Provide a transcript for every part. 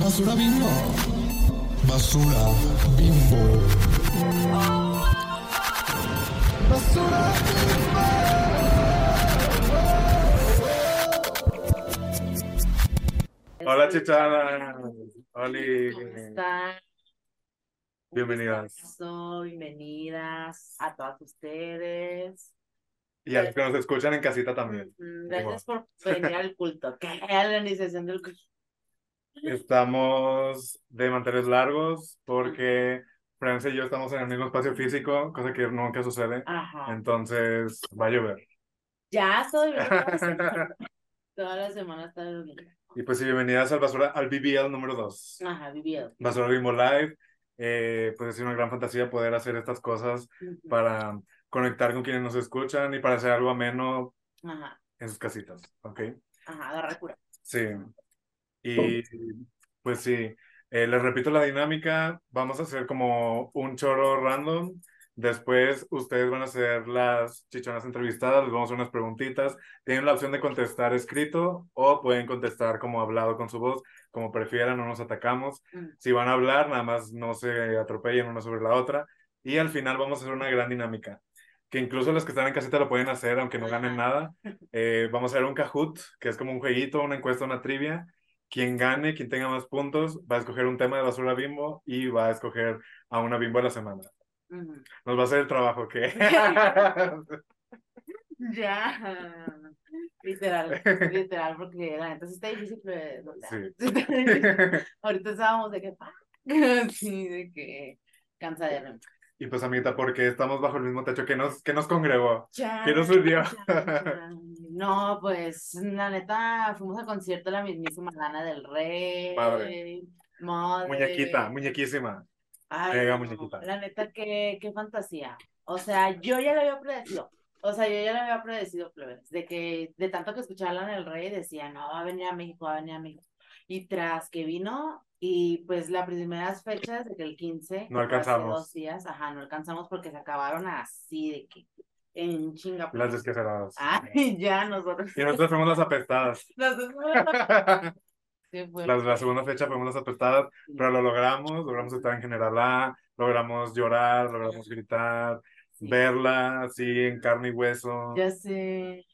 Basura bimbo. Basura bimbo. Basura Hola, chichana. Oli. ¿Cómo están? Bienvenidas. Bienvenidas a todas ustedes. Y a los que nos escuchan en casita también. Mm, Gracias por venir al culto. ¿Qué organización del culto? Estamos de manteles largos porque Francia y yo estamos en el mismo espacio físico, cosa que nunca sucede. Ajá. Entonces, va a llover. Ya bien. Toda la semana- está lloviendo. Y pues bienvenidas al Basura, al BBL número 2. Ajá, vivido. Basura Bimbo Live. Eh, pues es una gran fantasía poder hacer estas cosas para conectar con quienes nos escuchan y para hacer algo ameno Ajá, en sus casitas, ¿ok? ajá, agarra cura. Sí. Y pues sí, eh, les repito la dinámica, vamos a hacer como un choro random, después ustedes van a hacer las chichonas entrevistadas, les vamos a hacer unas preguntitas, tienen la opción de contestar escrito o pueden contestar como hablado con su voz, como prefieran, no nos atacamos. Mm. Si van a hablar, nada más no se atropellen una sobre la otra y al final vamos a hacer una gran dinámica. Que incluso los que están en casita lo pueden hacer, aunque no ganen nada. Eh, vamos a hacer un Kahoot, que es como un jueguito, una encuesta, una trivia. Quien gane, quien tenga más puntos, va a escoger un tema de basura bimbo y va a escoger a una bimbo a la semana. Nos va a hacer el trabajo, ¿qué? Ya. Literal, literal, porque la neta sí está difícil, pero. Sí. Ahorita estábamos de que. Sí, de que. Cansadera. y pues, amiguita, porque estamos bajo el mismo techo que nos, que nos congregó. ¿Qué nos unió? No, pues la neta, fuimos al concierto de la mismísima Lana del Rey. Padre. Madre. Muñequita, muñequísima. Ay, no, muñequita. La neta, qué, qué fantasía. O sea, yo ya lo había predecido. O sea, yo ya lo había predecido, plebes, de que de tanto que escuchaba a Lana del Rey decía, no, va a venir a México, va a venir a México. Y tras que vino, y pues las primeras fechas de que el 15, No hace alcanzamos. dos días, ajá, no alcanzamos porque se acabaron así de que en chinga. Las desquaceradas. Ay, ya nosotros. Y nosotros fuimos las apestadas. Las Las, la segunda fecha fuimos las apestadas, pero lo logramos, logramos estar en General A, logramos llorar, logramos gritar, sí. verla así en carne y hueso. Ya sé.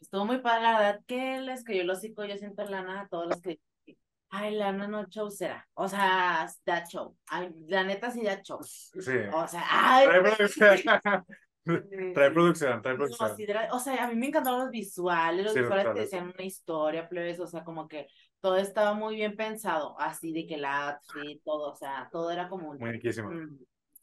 Estuvo muy padre, la verdad que les cayó el hocico, yo siento Lana a todos los que. Ay, Lana no show será. O sea, da show. Ay, la neta sí da show. Sí. O sea, ay. Producción. sí. Trae producción, trae producción. sí, o sea, a mí me encantaron los visuales, los Sí, visuales te decían una historia, plebes, o sea, como que todo estaba muy bien pensado, así de que la outfit, todo, o sea, todo era como un... Muy riquísima. Mm,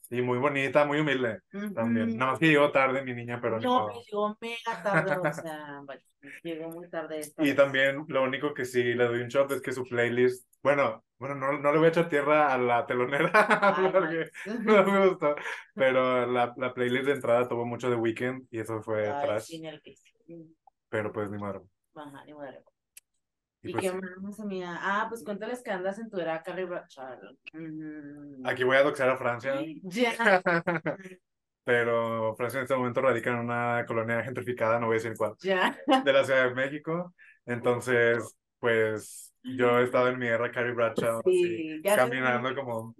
Y muy bonita, muy humilde también. ujú. Nada más que llegó tarde mi niña, pero No, me llegó mega tarde, o sea, bueno, llegó muy tarde esta Y vez. también lo único que sí le doy un shot es que su playlist, bueno, bueno, no, no le voy a echar tierra a la telonera Ay, no. porque no me gustó, pero la, la playlist de entrada tuvo mucho de Weekend y eso fue Ay, sí, ni el pero pues ni madre. Ajá, ni madre. Y ¿Y pues qué más, amiga? Ah, pues cuéntales que andas en tu era Carrie Bradshaw. Mm. aquí voy a doxar a Francia, Ya, pero Francia en este momento radica en una colonia gentrificada, no voy a decir cuál, ya. de la Ciudad de México, entonces pues yo he estado en mi era Carrie Bradshaw, así, Sí, ya sé. caminando como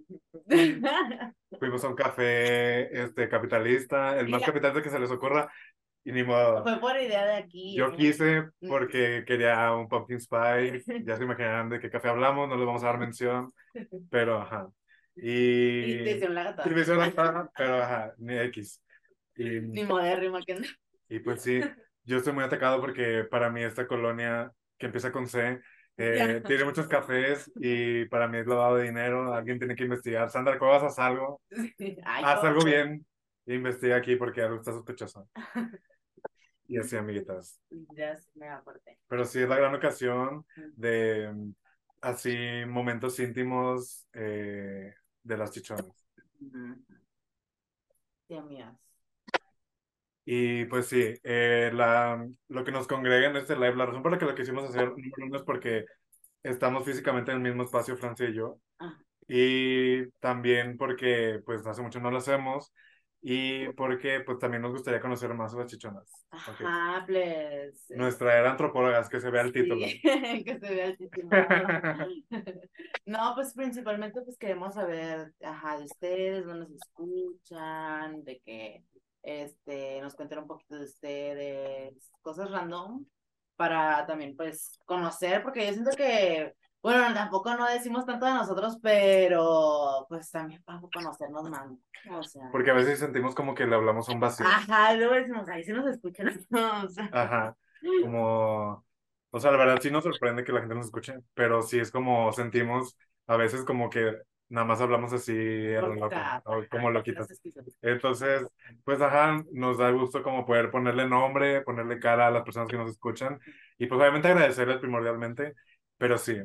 Fuimos a un café este, capitalista, el más capitalista que se les ocurra, y ni modo. Fue por idea de aquí. Yo ¿eh? quise porque quería un pumpkin spice, ya se imaginarán de qué café hablamos, no les vamos a dar mención, pero ajá. Y Y, te hicieron la gata. y me hicieron la cara, pero ajá, ni X. Y, Ni modérrima que no. y pues sí, yo estoy muy atacado porque para mí esta colonia que empieza con C eh, tiene muchos cafés y para mí es lavado de dinero, alguien tiene que investigar. Sandra Cuevas, haz algo. Ay, haz algo bien investiga aquí porque algo está sospechoso. Y así, amiguitas. Ya me aporté. Pero sí es la gran ocasión de así momentos íntimos eh, de las chichonas. Sí, amigas. Y pues sí, eh, la, lo que nos congrega en este live, la razón por la que lo quisimos hacer número uno es porque estamos físicamente en el mismo espacio, Francia y yo. Ah. Y también porque pues hace mucho no lo hacemos. Y porque pues también nos gustaría conocer más a las chichonas. Ajá, pues. Nuestra era antropólogas, que se vea el título. Que se vea el título. No, No, pues principalmente pues queremos saber, ajá, de ustedes, dónde nos escuchan, de que este nos cuenten un poquito de ustedes, cosas random para también pues conocer, porque yo siento que, bueno, tampoco no decimos tanto de nosotros, pero pues también para conocernos más, o sea, Porque a veces sentimos como que le hablamos a un vacío. ajá, luego decimos, ahí sí nos escuchan, o sea, Ajá. Como, o sea, la verdad sí nos sorprende que la gente nos escuche, pero sí es como sentimos a veces como que nada más hablamos así a lo loco, loquitas, o como loquitas. Entonces, pues ajá, nos da gusto como poder ponerle nombre, ponerle cara a las personas que nos escuchan y pues obviamente agradecerles primordialmente, pero sí,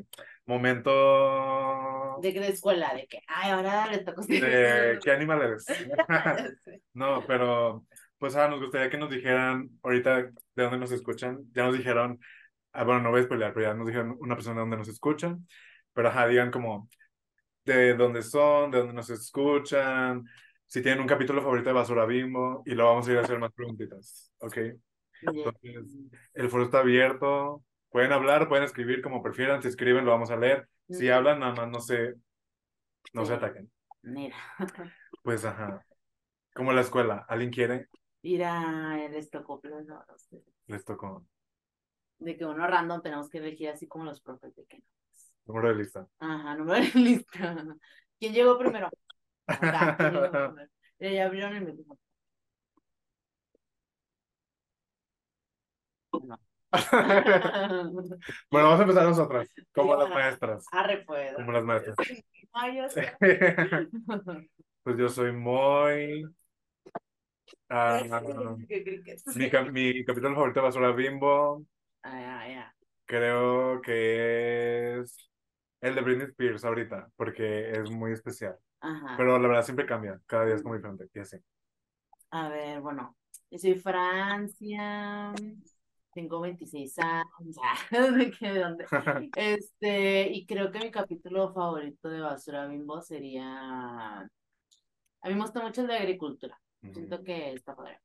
momento De de escuela, de que, ay, ahora les toca de qué animal eres. No, pero pues ah, nos gustaría que nos dijeran ahorita de dónde nos escuchan. Ya nos dijeron, ah, bueno, no voy a spoilear, pero ya nos dijeron una persona de dónde nos escuchan. Pero ajá, digan como de dónde son, de dónde nos escuchan, si tienen un capítulo favorito de Basura Bimbo, y lo vamos a ir a hacer más preguntitas, ¿ok? Entonces, el foro está abierto, pueden hablar, pueden escribir como prefieran, si escriben lo vamos a leer, si hablan nada más no se, no se ataquen. Mira, Pues ajá, como la escuela, ¿alguien quiere? mira, les tocó no, no sé, Les tocó de que uno random tenemos que elegir así como los profes de que no. número de lista. Ajá, número de lista. ¿Quién llegó primero? Acá, ¿quién llegó primero? Ya, ya abrieron el micrófono. No. Bueno, vamos a empezar nosotras, como las maestras. Arre, pues. Como las maestras. Ay, yo sé. Pues yo soy muy... ah, ¿Qué crees que mi, mi capítulo favorito de Basura Bimbo, Ay, ay, ay. creo que es el de Britney Spears ahorita, porque es muy especial. Ajá. Pero la verdad siempre cambia, cada día es como diferente, y así. A ver, bueno, yo soy Francia, tengo 26 años, ¿de qué, de dónde? Este, y creo que mi capítulo favorito de Basura Bimbo sería, a mí me gusta mucho el de agricultura, siento que está padre.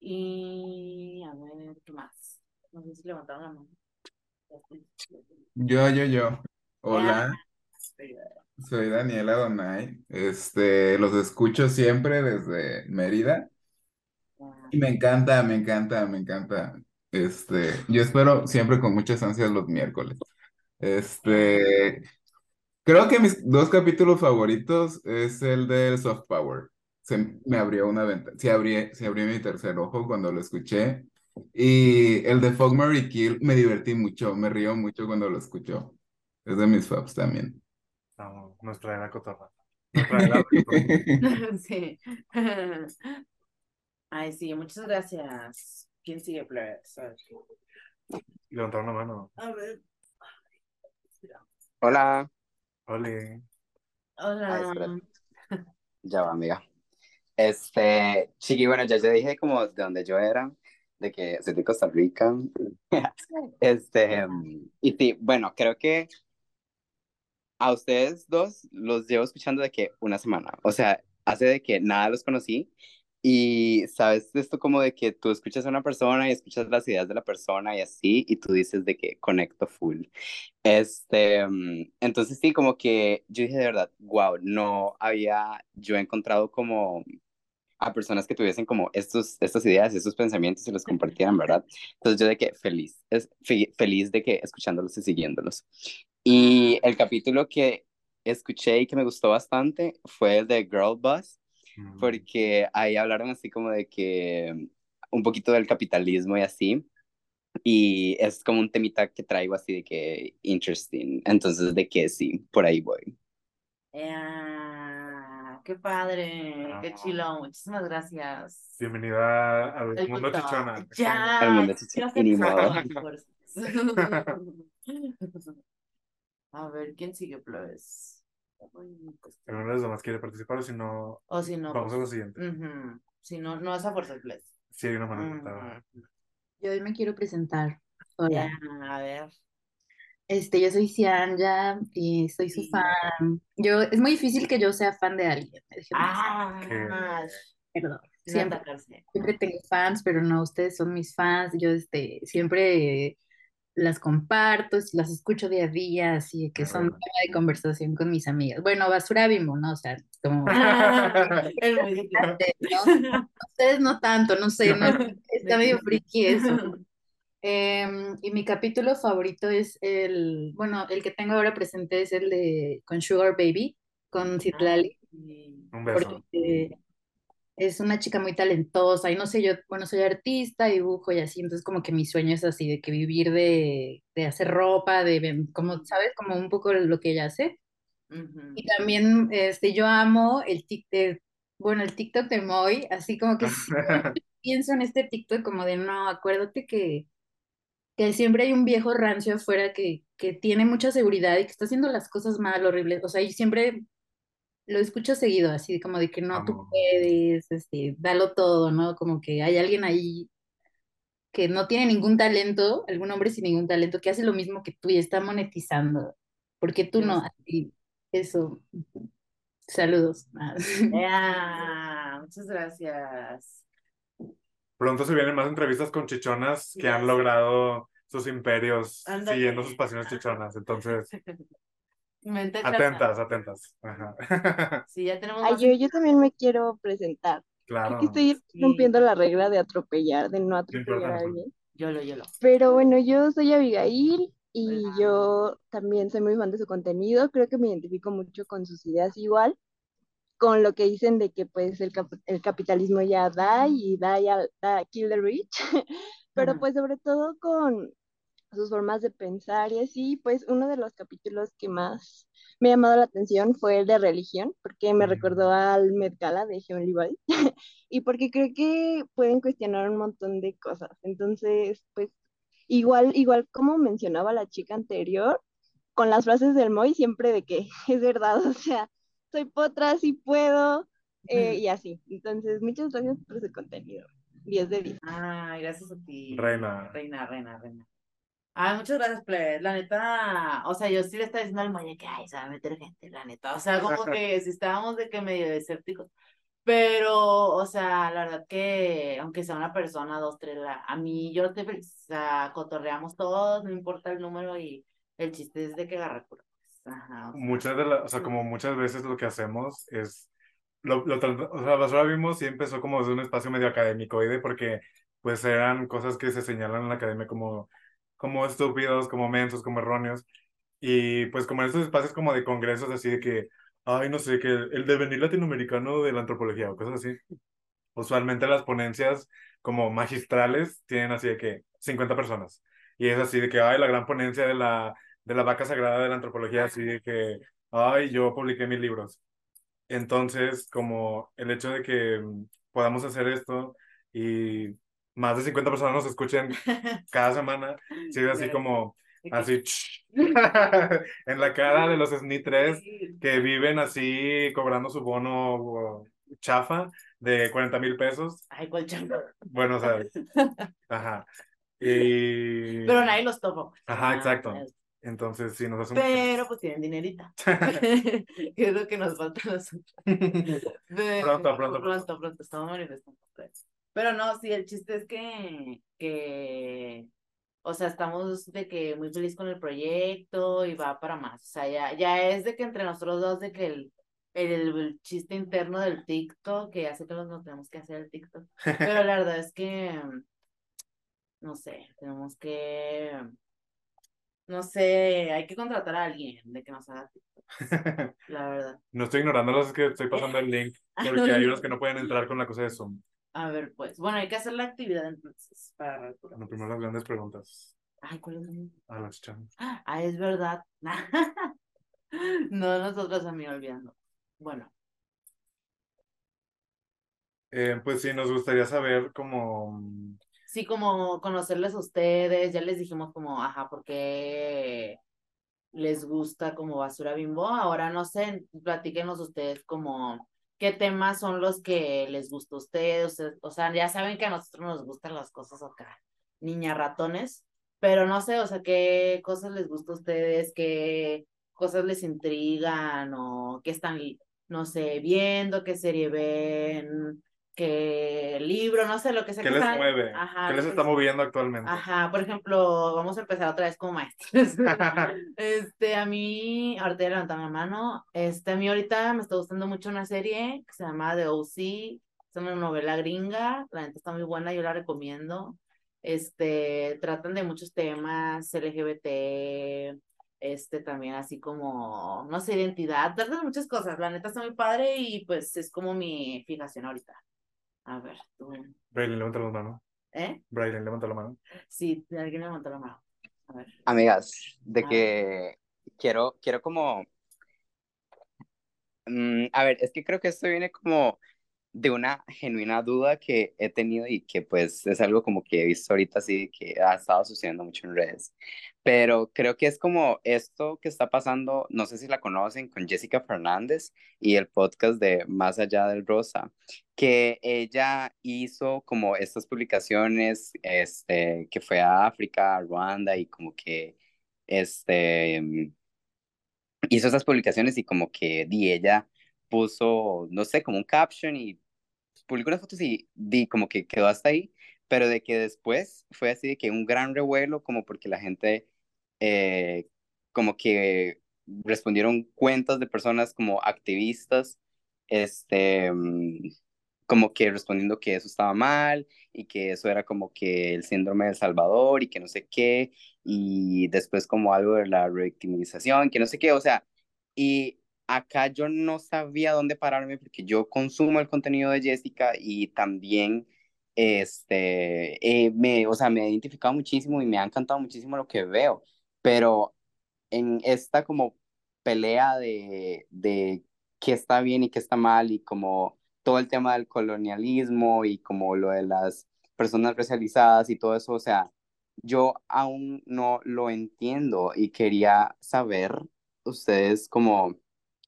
Y a ver, ¿qué más? No sé si levantaron la mano. Yo, yo, yo. Hola, Pero, soy Daniela Donay. Este, los escucho siempre desde Mérida ah, y me encanta, me encanta, me encanta. Este, yo espero siempre con muchas ansias los miércoles. Este, creo que mis dos capítulos favoritos es el del soft power. Se me abrió una ventana, se abrió, se abrió mi tercer ojo cuando lo escuché. Y el de Fuck, Marry, Kill me divertí mucho, me río mucho cuando lo escucho. Es de mis faves también. Vamos, nuestra era cotorra. Nuestra era cotorra. Sí. Ay, sí, muchas gracias. ¿Quién sigue, plebes? A ver. Levantaron la mano. A ver. Hola. Oli. Hola. Ay. Ya va, amiga. Este, Chiqui, bueno, ya yo dije como de donde yo era, de que soy de Costa Rica. Este, y sí, bueno, creo que a ustedes dos los llevo escuchando de que una semana, o sea, hace de que nada los conocí y sabes esto como de que tú escuchas a una persona y escuchas las ideas de la persona y así, y tú dices de que conecto full. Este, mm, entonces sí, como que yo dije de verdad, wow, no había yo encontrado como a personas que tuviesen como estos, estas ideas, estos pensamientos y los compartieran, ¿verdad? Entonces yo de que feliz, es, fe- feliz de que escuchándolos y siguiéndolos. Y el capítulo que escuché y que me gustó bastante fue el de Girl Mm. Porque ahí hablaron así como de que un poquito del capitalismo y así. Y es como un temita que traigo así de que interesting. Entonces, de que sí, por ahí voy. Ah, qué padre, qué Ah. chilo. Muchísimas gracias. Bienvenida al El mundo punto. chichona. Ya. Al mundo. A ver, ¿quién sigue, plebes? Pues, ¿Alguno de los demás quiere participar o si no, O si no, vamos a pues, la siguiente? Si no, no es a fuerzas, plebes. Sí, hay una mano. Ujú. Yo hoy me quiero presentar. Hola. Ya, a ver. Este, yo soy Cianja y soy su Sí. fan. Yo, es muy difícil que yo sea fan de alguien. Ah, Perdón. sin Siempre, siempre tengo fans, pero no, ustedes son mis fans. Yo, este, siempre las comparto, las escucho día a día, así que son tema de conversación con mis amigas. Bueno, basura bimbo, ¿no? O sea, como... ¿no? Ustedes no tanto, no sé, no, está medio friki eso. Em, y mi capítulo favorito es el, bueno, el que tengo ahora presente es el de con Sugar Baby, con Citlali, Un beso. porque es una chica muy talentosa y no sé, yo, bueno, soy artista, dibujo y así, entonces como que mi sueño es así, de que vivir de, de hacer ropa, de, como, ¿sabes? Como un poco lo que ella hace. Ujú. Y también, este, yo amo el TikTok, bueno, el TikTok de Moy, así como que pienso en este TikTok como de, no, acuérdate que, que siempre hay un viejo rancio afuera que, que tiene mucha seguridad y que está haciendo las cosas mal, horribles, o sea, y siempre lo escucho seguido, así como de que no, tú puedes, este, dalo todo, ¿no? Como que hay alguien ahí que no tiene ningún talento, algún hombre sin ningún talento, que hace lo mismo que tú y está monetizando. porque tú no? Así, eso. Saludos. Ah. Muchas gracias. Pronto se vienen más entrevistas con chichonas que han logrado sus imperios siguiendo sus pasiones chichonas. Entonces, Mente atentas, atentas. Ajá. Sí, ya tenemos Ay, yo, yo también me quiero presentar. Claro. que estoy Sí. rompiendo la regla de atropellar, de no atropellar a alguien. Yolo, yolo. Pero bueno, yo soy Abigail y Hola. yo también soy muy fan de su contenido. Creo que me identifico mucho con sus ideas igual, con lo que dicen de que pues el, cap- el capitalismo ya da y da ya da kill the rich, pero pues sobre todo con sus formas de pensar y así, pues uno de los capítulos que más me ha llamado la atención fue el de religión, porque me recordó al Met Gala de Heavenly Body, y porque creo que pueden cuestionar un montón de cosas. Entonces, pues igual, igual como mencionaba la chica anterior, con las frases del Moy siempre de que es verdad, o sea, soy potra, sí puedo, eh, y así. Entonces, muchas gracias por su contenido. 10 de 10. Ay, gracias a ti. Reina. Reina, reina, reina. Ay, muchas gracias, Plebe. La neta, o sea, yo sí le estaba diciendo al Moya que, ay, se va a meter gente, la neta. O sea, como que si estábamos de que medio escépticos. Pero, o sea, la verdad que, aunque sea una persona, dos, tres, la- a mí yo feliz. O sea, cotorreamos todos, no importa el número y el chiste es de que agarrar cura, pues. Ajá, o sea. Muchas de las, o sea, como muchas veces lo que hacemos es, lo, lo, o sea, Basura Vimos sí empezó como desde un espacio medio académico, ¿oíde? Porque pues eran cosas que se señalan en la academia como, como estúpidos, como mensos, como erróneos. Y pues como en estos espacios como de congresos así de que, ay, no sé, que el devenir latinoamericano de la antropología o cosas así. Usualmente las ponencias como magistrales tienen así de que 50 personas. Y es así de que, ay, la gran ponencia de la, de la vaca sagrada de la antropología, así de que, ay, yo publiqué mis libros. Entonces, como el hecho de que mm, podamos hacer esto y más de 50 personas nos escuchen cada semana, sí, así como, así, en la cara de los SNI 3 que viven así cobrando su bono chafa de 40 mil pesos. Ay, cuál chamba. Bueno, o sea, ajá. Y... Pero nadie los pues. Ajá, exacto. pues. Entonces, sí, nos hacemos... Pero pues tienen dinerita. es lo que nos falta a nosotros. Pero- Pronto, pronto. Pronto, pronto, estamos manifestando. Pero no, sí, el chiste es que, que, o sea, estamos de que muy feliz con el proyecto y va para más. O sea, ya, ya es de que entre nosotros dos, de que el, el, el chiste interno del TikTok, que ya sé que nos, tenemos que hacer el TikTok. Pero la verdad es que, no sé, tenemos que, no sé, hay que contratar a alguien de que nos haga TikTok, la verdad. No estoy ignorándolos, es que estoy pasando el link porque hay unos que no pueden entrar con la cosa de Zoom. A ver, pues, bueno, hay que hacer la actividad entonces para recordar. Bueno, primero las grandes preguntas Ay, ¿cuál es a los chavos. Ah, es verdad. No, nosotros a mí olvidando. Bueno, Eh, pues sí, nos gustaría saber cómo... sí, como conocerles a ustedes, ya les dijimos como, ajá, porque les gusta como basura bimbo. Ahora no sé, platíquenos ustedes como qué temas son los que les gusta a ustedes. O sea, ya saben que a nosotros nos gustan las cosas acá, niña ratones, pero no sé, o sea, qué cosas les gusta a ustedes, qué cosas les intrigan o qué están, no sé, viendo, qué serie ven, que el libro, no sé, lo que sea ¿Qué que les mueve? Ajá, ¿Qué les está moviendo actualmente? Ajá, por ejemplo, vamos a empezar otra vez como maestros. Este, a mí, ahorita ya levanté la mano, este, a mí ahorita me está gustando mucho una serie que se llama The O.C., es una novela gringa, la neta está muy buena, yo la recomiendo. Este, tratan de muchos temas, LGBT, este, también así como, no sé, identidad, tratan de muchas cosas, la neta está muy padre y pues es como mi fijación ahorita. A ver, tú, Braylon, levanta la mano. ¿eh? Braylon, levanta la mano. Sí, alguien levantó la mano. A ver. Amigas, de que quiero, quiero como, mm, a ver, es que creo que esto viene como de una genuina duda que he tenido y que pues es algo como que he visto ahorita así que ha estado sucediendo mucho en redes. Pero creo que es como esto que está pasando, no sé si la conocen, con Jessica Fernández y el podcast de Más allá del Rosa, que ella hizo como estas publicaciones, este, que fue a África, a Ruanda y como que, este, mm, hizo esas publicaciones y como que di ella puso, no sé, como un caption y publicó unas fotos y di como que quedó hasta ahí, pero de que después fue así de que un gran revuelo como porque la gente eh, como que respondieron cuentas de personas como activistas, este, mm, como que respondiendo que eso estaba mal y que eso era como que el síndrome del Salvador y que no sé qué, y después como algo de la revictimización, que no sé qué, o sea, y acá yo no sabía dónde pararme porque yo consumo el contenido de Jessica y también, este, eh, me, o sea, me he identificado muchísimo y me ha encantado muchísimo lo que veo, pero en esta como pelea de, de qué está bien y qué está mal y como todo el tema del colonialismo y como lo de las personas racializadas y todo eso, o sea, yo aún no lo entiendo y quería saber ustedes como,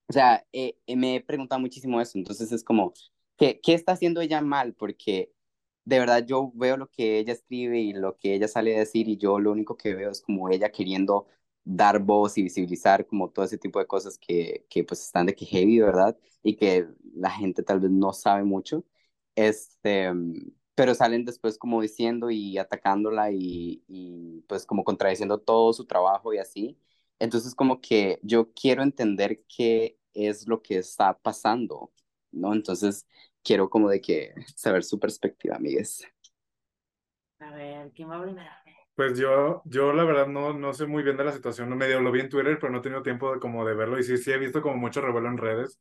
o sea, eh, eh, me he preguntado muchísimo eso, entonces es como, ¿qué, qué está haciendo ella mal? Porque de verdad yo veo lo que ella escribe y lo que ella sale a decir y yo lo único que veo es como ella queriendo dar voz y visibilizar como todo ese tipo de cosas que, que pues están de que heavy, ¿verdad? Y que la gente tal vez no sabe mucho, este, pero salen después como diciendo y atacándola y, y pues como contradiciendo todo su trabajo y así. Entonces como que yo quiero entender qué es lo que está pasando, ¿no? Entonces quiero como de que saber su perspectiva, amigues. A ver, ¿quién va primero? Pues yo, yo la verdad no, no sé muy bien de la situación, no medio lo vi en Twitter, pero no he tenido tiempo de, como de verlo y sí, sí he visto como mucho revuelo en redes,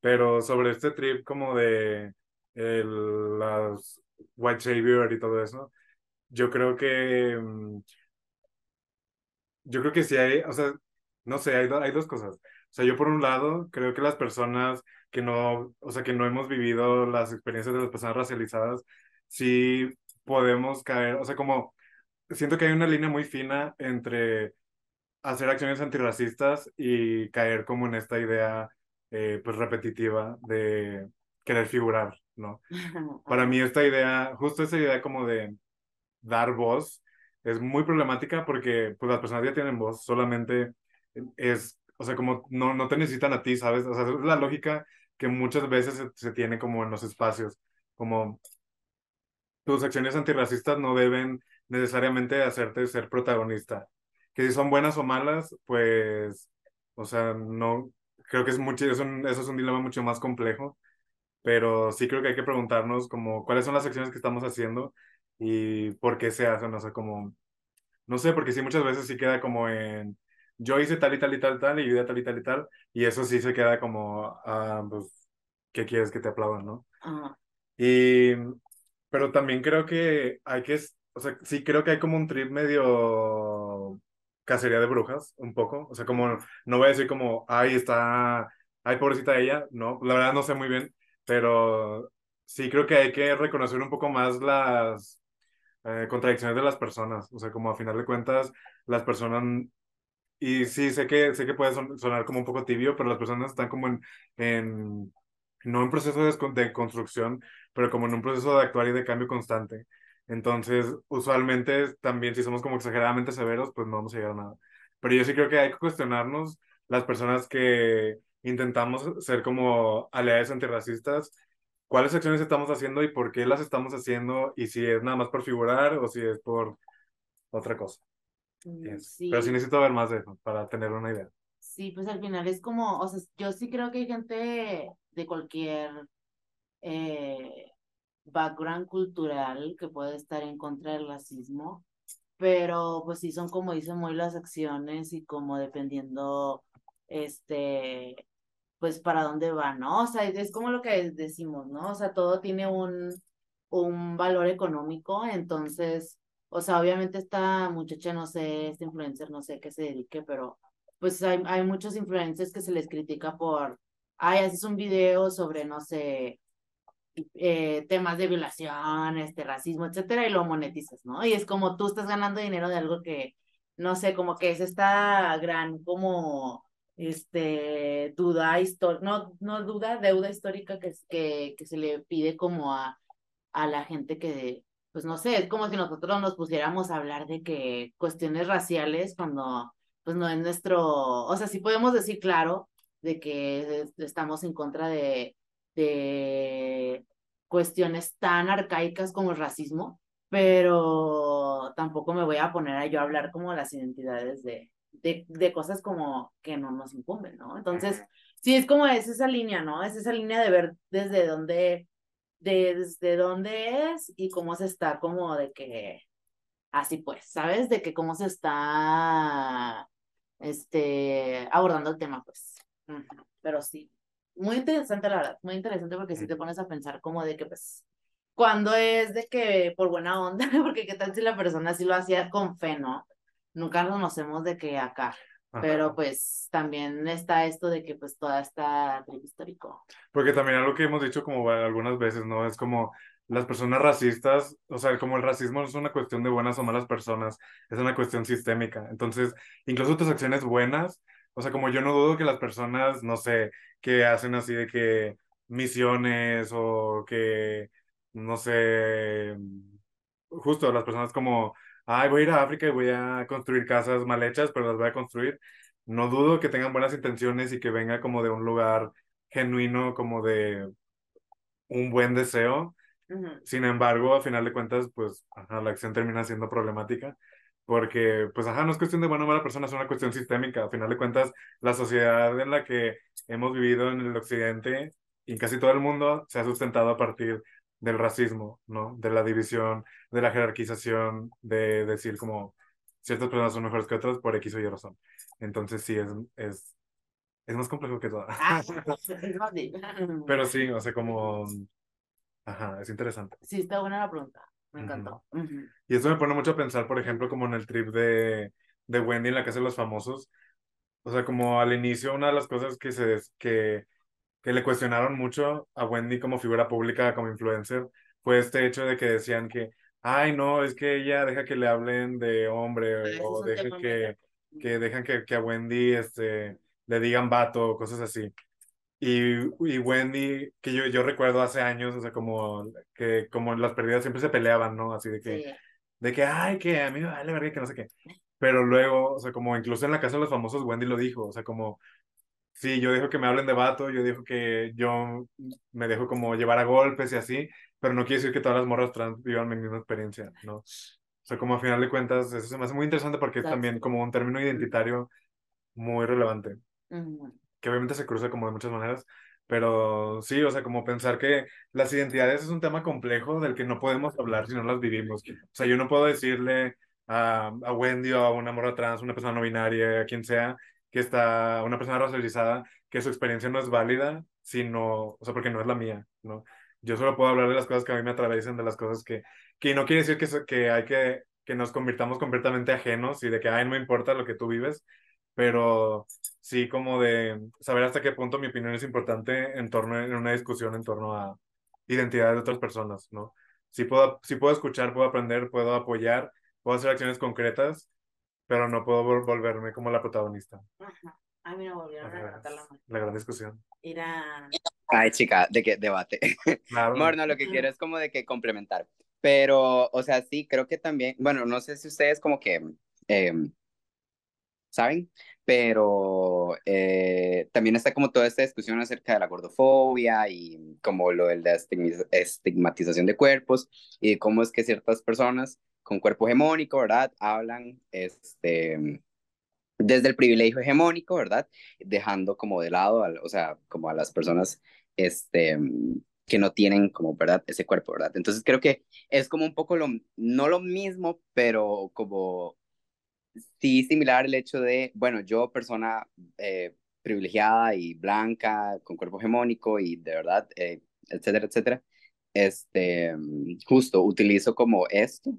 pero sobre este trip como de el, las White Savior y todo eso, yo creo que, mm, yo creo que sí hay, o sea, no sé, hay, do- hay dos cosas. O sea, yo por un lado creo que las personas que no, o sea, que no hemos vivido las experiencias de las personas racializadas, sí podemos caer, o sea, como siento que hay una línea muy fina entre hacer acciones antirracistas y caer como en esta idea eh, pues repetitiva de querer figurar, ¿no? Para mí esta idea, justo esa idea como de dar voz, es muy problemática porque pues las personas ya tienen voz, solamente es, o sea, como no, no te necesitan a ti, ¿sabes? O sea, es la lógica que muchas veces se, tiene como en los espacios, como tus acciones antirracistas no deben necesariamente hacerte ser protagonista. Que si son buenas o malas, pues, o sea, no, creo que es mucho, un- eso es un dilema mucho más complejo, pero sí creo que hay que preguntarnos como cuáles son las acciones que estamos haciendo y por qué se hacen, o sea, como, no sé, porque sí muchas veces sí queda como en, yo hice tal y tal y tal tal y yo tal y tal y tal, y eso sí se queda como, ah, pues, ¿qué quieres que te aplaudan, no? Ajá. Y, pero también creo que hay que, o sea, sí creo que hay como un trip medio cacería de brujas, un poco. O sea, como, no voy a decir como, ay, está, ay, pobrecita ella, no, la verdad no sé muy bien, pero sí creo que hay que reconocer un poco más las eh, contradicciones de las personas. O sea, como a final de cuentas, las personas, y sí, sé que, sé que puede son- sonar como un poco tibio, pero las personas están como en, no en proceso de, de construcción, pero como en un proceso de actuar y de cambio constante. Entonces, usualmente también si somos como exageradamente severos, pues no vamos a llegar a nada. Pero yo sí creo que hay que cuestionarnos las personas que intentamos ser como aliados antirracistas cuáles acciones estamos haciendo y por qué las estamos haciendo y si es nada más por figurar o si es por otra cosa. Mm, Sí, Pero sí necesito ver más de eso para tener una idea. sí, pues al final es como, o sea, yo sí creo que hay gente de cualquier eh, background cultural que puede estar en contra del racismo, pero pues sí son como dicen muy las acciones y como dependiendo, este, pues para dónde va, ¿no? O sea, es como lo que decimos, ¿no? O sea, todo tiene un, un valor económico, entonces, o sea, obviamente esta muchacha, no sé, este influencer, no sé qué se dedique, pero pues hay, hay muchos influencers que se les critica por, ay, haces un video sobre, no sé, eh, temas de violación, este, racismo, etcétera, y lo monetizas, ¿no? Y es como tú estás ganando dinero de algo que, no sé, como que es esta gran, como, este, duda histórica, no, no duda, deuda histórica que, que, que se le pide como a, a la gente que, pues no sé, es como si nosotros nos pusiéramos a hablar de que cuestiones raciales cuando, pues no es nuestro, o sea, sí podemos decir claro de que es- estamos en contra de, de cuestiones tan arcaicas como el racismo, pero tampoco me voy a poner a yo hablar como las identidades de, de, de cosas como que no nos incumben, ¿no? Entonces, sí, es como es esa línea, ¿no? Es esa línea de ver desde dónde, desde dónde es y cómo se está como de que, así pues, ¿sabes? De que cómo se está, este, abordando el tema, pues. Pero sí, muy interesante la verdad, muy interesante porque si te pones a pensar como de que, pues, cuando es de que por buena onda, porque qué tal si la persona sí lo hacía con fe, ¿no? Nunca nos conocemos de que acá, pero Ajá. pues también está esto de que pues toda esta trip histórico. Porque también algo que hemos dicho como algunas veces, ¿no? Es como las personas racistas, o sea, como el racismo no es una cuestión de buenas o malas personas, es una cuestión sistémica. Entonces, incluso tus acciones buenas, o sea, como yo no dudo que las personas, no sé, que hacen así de que misiones o que, no sé, justo las personas como, ay, voy a ir a África y voy a construir casas mal hechas, pero las voy a construir. No dudo que tengan buenas intenciones y que venga como de un lugar genuino, como de un buen deseo. Ujú. Sin embargo, a final de cuentas, pues, ajá, la acción termina siendo problemática. Porque, pues, ajá, no es cuestión de buena o mala persona, es una cuestión sistémica. A final de cuentas, la sociedad en la que hemos vivido en el occidente y en casi todo el mundo se ha sustentado a partir del racismo, ¿no? De la división, de la jerarquización, de decir como ciertas personas son mejores que otras por X o Y razón. Entonces, sí, es, es, es más complejo que todo. Ah. Pero sí, o sea, como, ajá, es interesante. Sí, está buena la pregunta. Me encantó. Ujú. Y eso me pone mucho a pensar, por ejemplo, como en el trip de, de Wendy en la Casa de los Famosos. O sea, como al inicio, una de las cosas que, se, que, que le cuestionaron mucho a Wendy como figura pública, como influencer, fue este hecho de que decían que, ay, no, es que ella deja que le hablen de Ah, hombre es o deja que, que dejan que, que a Wendy este, le digan vato, cosas así. Y, y Wendy, que yo, yo recuerdo hace años, o sea, como que como en las perdidas siempre se peleaban, ¿no? Así de que, Sí. de que, ay, que a mí me vale verga, que no sé qué. Pero luego, o sea, como incluso en la casa de los famosos, Wendy lo dijo, o sea, como, sí, yo dejo que me hablen de vato, yo digo que yo me dejo como llevar a golpes y así, pero no quiere decir que todas las morras trans vivan mi misma experiencia, ¿no? O sea, como a final de cuentas, eso se me hace muy interesante porque es también como un término identitario muy relevante que obviamente se cruza como de muchas maneras, pero sí, o sea, como pensar que las identidades es un tema complejo del que no podemos hablar si no las vivimos. O sea, yo no puedo decirle a, a Wendy o a una morra trans, una persona no binaria, a quien sea, que está, una persona racializada, que su experiencia no es válida, sino, o sea, porque no es la mía, ¿no? Yo solo puedo hablar de las cosas que a mí me atravesan, de las cosas que, que no quiere decir que, que hay que, que nos convirtamos completamente ajenos y de que, ay, no importa lo que tú vives, pero sí como de saber hasta qué punto mi opinión es importante en torno en una discusión en torno a identidades de otras personas, ¿no? Sí puedo, sí puedo escuchar, puedo aprender, puedo apoyar, puedo hacer acciones concretas, pero no puedo vol- volverme como la protagonista. Ajá. Ay, mira, volvieron a levantar la mano. La gran discusión. Era... Ay, chica, de qué debate. Claro. Amor, no, lo que quiero es como de que complementar. Pero, o sea, sí, creo que también, bueno, no sé si ustedes como que, eh, ¿saben? Pero eh, también está como toda esta discusión acerca de la gordofobia y como lo de la estigmatización de cuerpos y cómo es que ciertas personas con cuerpo hegemónico, ¿verdad? Hablan este, desde el privilegio hegemónico, ¿verdad? Dejando como de lado, al- o sea, como a las personas este, que no tienen como, ¿verdad? Ese cuerpo, ¿verdad? Entonces creo que es como un poco lo, no lo mismo, pero como sí similar el hecho de, bueno, yo persona eh, privilegiada y blanca, con cuerpo hegemónico y de verdad, eh, etcétera, etcétera, este, justo utilizo como esto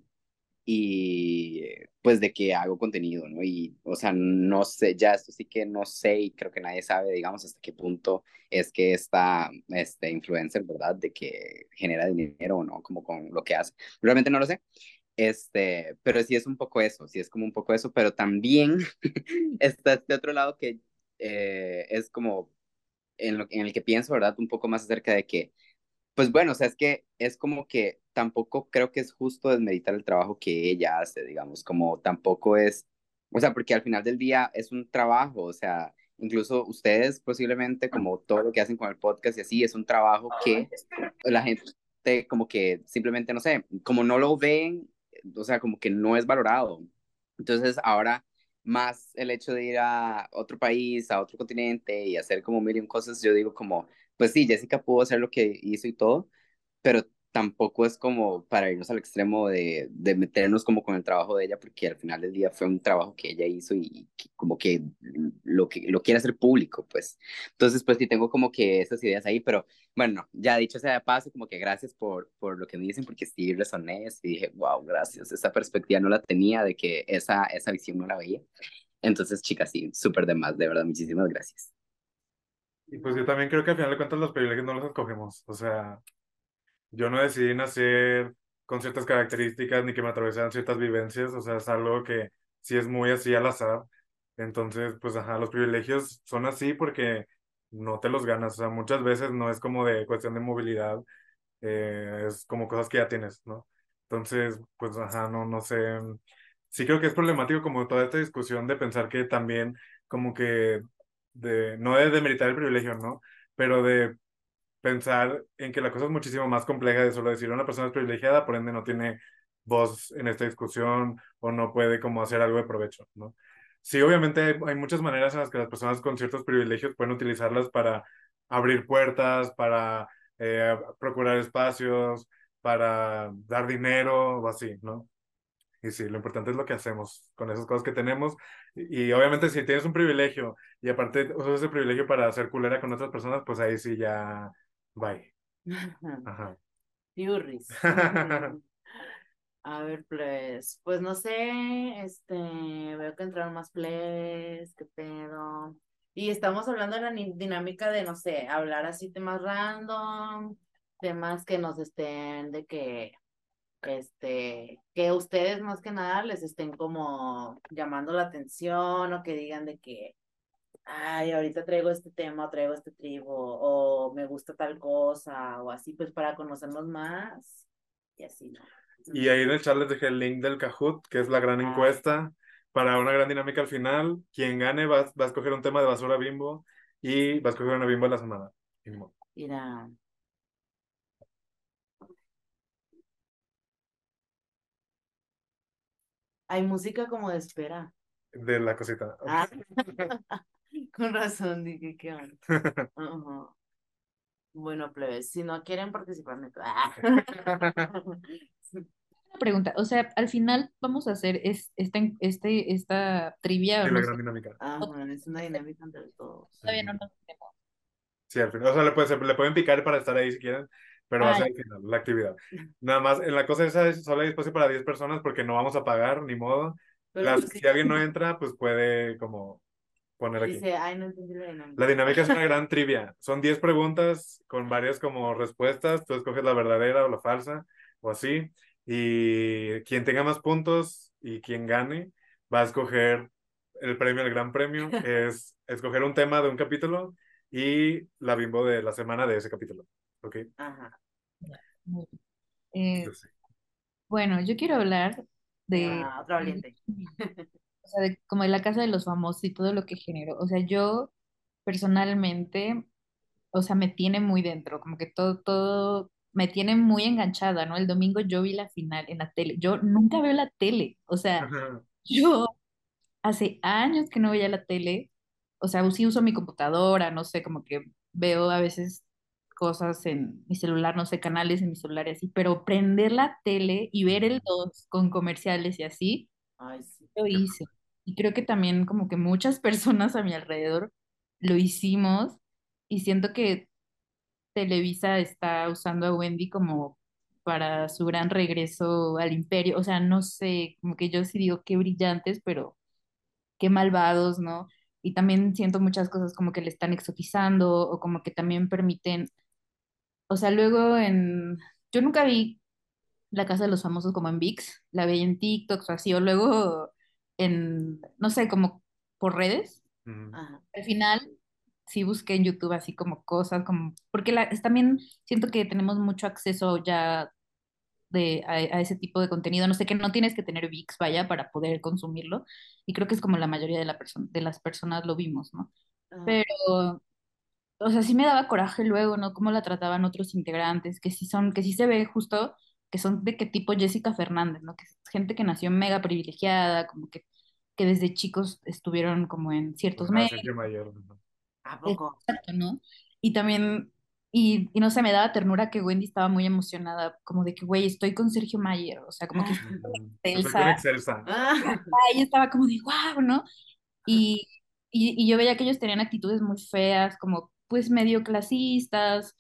y pues de que hago contenido, ¿no? Y, o sea, no sé, ya esto sí que no sé y creo que nadie sabe, digamos, hasta qué punto es que esta este, influencer, ¿verdad? De que genera dinero o no, como con lo que hace. Realmente no lo sé. Este, pero sí es un poco eso, sí es como un poco eso, pero también está este otro lado que eh, es como en, lo, en el que pienso, ¿verdad? Un poco más acerca de que pues bueno, o sea, es que es como que tampoco creo que es justo desmeditar el trabajo que ella hace, digamos, como tampoco es, o sea, porque al final del día es un trabajo, o sea, incluso ustedes posiblemente como todo lo que hacen con el podcast y así, es un trabajo que la gente como que simplemente, no sé, como no lo ven, o sea, como que no es valorado. Entonces ahora más el hecho de ir a otro país, a otro continente y hacer como mil cosas, yo digo como pues sí, Jessica pudo hacer lo que hizo y todo, pero tampoco es como para irnos al extremo de, de meternos como con el trabajo de ella, porque al final del día fue un trabajo que ella hizo y que como que lo, que lo quiere hacer público, pues. Entonces, pues sí tengo como que esas ideas ahí, pero bueno, ya dicho sea de paso, como que gracias por, por lo que me dicen, porque sí resoné y dije, wow, gracias, esa perspectiva no la tenía de que esa, esa visión no la veía. Entonces, chicas, sí, súper de más, de verdad, muchísimas gracias. Y pues yo también creo que al final de cuentas los privilegios no los escogemos. O sea, yo no decidí nacer con ciertas características ni que me atravesaran ciertas vivencias. O sea, es algo que sí es muy así al azar. Entonces, pues ajá, los privilegios son así porque no te los ganas. O sea, muchas veces no es como de cuestión de movilidad, eh, es como cosas que ya tienes, ¿no? Entonces, pues ajá, no, no sé. Sí creo que es problemático como toda esta discusión de pensar que también como que de, no de demeritar el privilegio, ¿no? Pero de pensar en que la cosa es muchísimo más compleja de solo decir una persona es privilegiada, por ende no tiene voz en esta discusión o no puede como hacer algo de provecho, ¿no? Sí, obviamente hay, muchas maneras en las que las personas con ciertos privilegios pueden utilizarlas para abrir puertas, para eh, procurar espacios, para dar dinero o así, ¿no? Y sí, lo importante es lo que hacemos con esas cosas que tenemos. Y, y obviamente si tienes un privilegio y aparte usas ese privilegio para hacer culera con otras personas, pues ahí sí ya, bye. Ajá. Yurris. A ver, pues, pues no sé, este, veo que entraron más plays, qué pedo. Y estamos hablando de la dinámica de, no sé, hablar así temas random, temas que nos estén de que, este, que ustedes más que nada les estén como llamando la atención o que digan de que, ay, ahorita traigo este tema, o traigo este tribo, o me gusta tal cosa, o así, pues para conocernos más y así, ¿no? Y ahí en el chat les dejé el link del Kahoot, que es la gran Ah. encuesta, para una gran dinámica al final. Quien gane va, va a escoger un tema de basura bimbo y va a escoger una bimbo a la semana. Bimbo. Mira. Hay música como de espera. De la cosita. Ah, con razón, dije que onda. Ajá. Bueno, plebes, si no quieren participar, me... Ah. Una pregunta, o sea, al final vamos a hacer es, esta, en- este, esta trivia, Sí, no la sé, gran dinámica. Ajá, es una dinámica entre todos. todavía no nos tenemos. Sí, al final. O sea, le, puede- se- le pueden picar para estar ahí si quieren, pero va a ser al final, la actividad. Nada más, en la cosa esa es solo hay espacio para 10 personas porque no vamos a pagar, ni modo. Las- pues sí, si alguien no entra, pues puede como poner aquí. dice, ay, no entendí la dinámica. La dinámica es una gran trivia. Son 10 preguntas con varias como respuestas. Tú escoges la verdadera o la falsa o así. Y quien tenga más puntos y quien gane va a escoger el premio, el gran premio, es escoger un tema de un capítulo y la bimbo de la semana de ese capítulo. ¿Ok? Ajá. Eh, Yo sé. bueno, yo quiero hablar de Ah, otra valiente. o sea, de- como de la casa de los famosos y todo lo que generó. O sea, yo personalmente, o sea, me tiene muy dentro, como que todo, todo me tiene muy enganchada, ¿no? El domingo yo vi la final en la tele. Yo nunca veo la tele, o sea, yo hace años que no veía la tele, o sea, sí uso mi computadora, no sé, como que veo a veces cosas en mi celular, no sé, canales en mi celular y así, pero prender la tele y ver el 2 con comerciales y así, Ay, sí. lo hice. Y creo que también como que muchas personas a mi alrededor lo hicimos y siento que Televisa está usando a Wendy como para su gran regreso al imperio. O sea, no sé, como que yo sí digo qué brillantes, pero qué malvados, ¿no? Y también siento muchas cosas como que le están exotizando o como que también permiten, o sea, luego en, yo nunca vi La Casa de los Famosos como en ViX, la veía en TikTok o así, o luego en, no sé, como por redes. Al final sí busqué en YouTube así como cosas, como, porque la, es también siento que tenemos mucho acceso ya de, a, a ese tipo de contenido. No sé, que no tienes que tener ViX, vaya, para poder consumirlo. Y creo que es como la mayoría de, la perso- de las personas lo vimos, ¿no? Ajá. Pero, o sea, sí me daba coraje luego, ¿no? Cómo la trataban otros integrantes, que sí son, que sí se ve justo, que son de qué tipo Jessica Fernández, ¿no? Que es gente que nació mega privilegiada, como que, que desde chicos estuvieron como en ciertos Ajá, medios Sergio Mayer. ¿no? ¿A poco? Exacto, ¿no? Y también, y, y no sé, me daba ternura que Wendy estaba muy emocionada, como de que, güey, estoy con Sergio Mayer, o sea, como que Ujú. Estoy con Elsa, Excelsa. Ah, y estaba como de, wow, ¿no? Y, y, y yo veía que ellos tenían actitudes muy feas, como pues medio clasistas,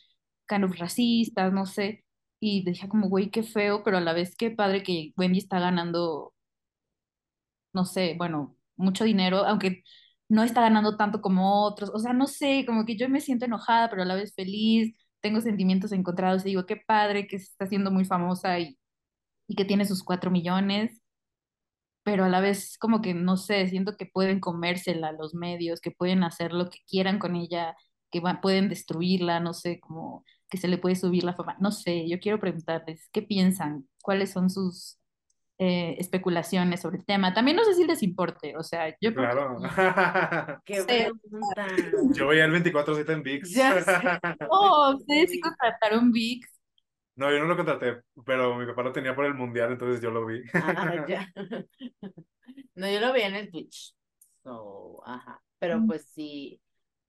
kind of racistas, no sé, y decía como, güey, qué feo, pero a la vez qué padre que Wendy está ganando no sé, bueno, mucho dinero, aunque no está ganando tanto como otros. O sea, no sé, como que yo me siento enojada, pero a la vez feliz, tengo sentimientos encontrados y digo, qué padre que se está haciendo muy famosa y, y que tiene sus cuatro millones, pero a la vez como que, no sé, siento que pueden comérsela los medios, que pueden hacer lo que quieran con ella, que va- pueden destruirla, no sé, como que se le puede subir la fama. No sé, yo quiero preguntarles, ¿qué piensan? ¿Cuáles son sus eh, especulaciones sobre el tema. También no sé si les importe, o sea, yo creo que Claro. qué pregunta. Yo veía el 24-7 en ViX. Ya sé. oh, ustedes sí contrataron VIX. No, yo no lo contraté, pero mi papá lo tenía por el mundial, entonces yo lo vi. Ah, ya. No, yo lo vi en el Twitch. So, ajá. Pero Mm. pues sí.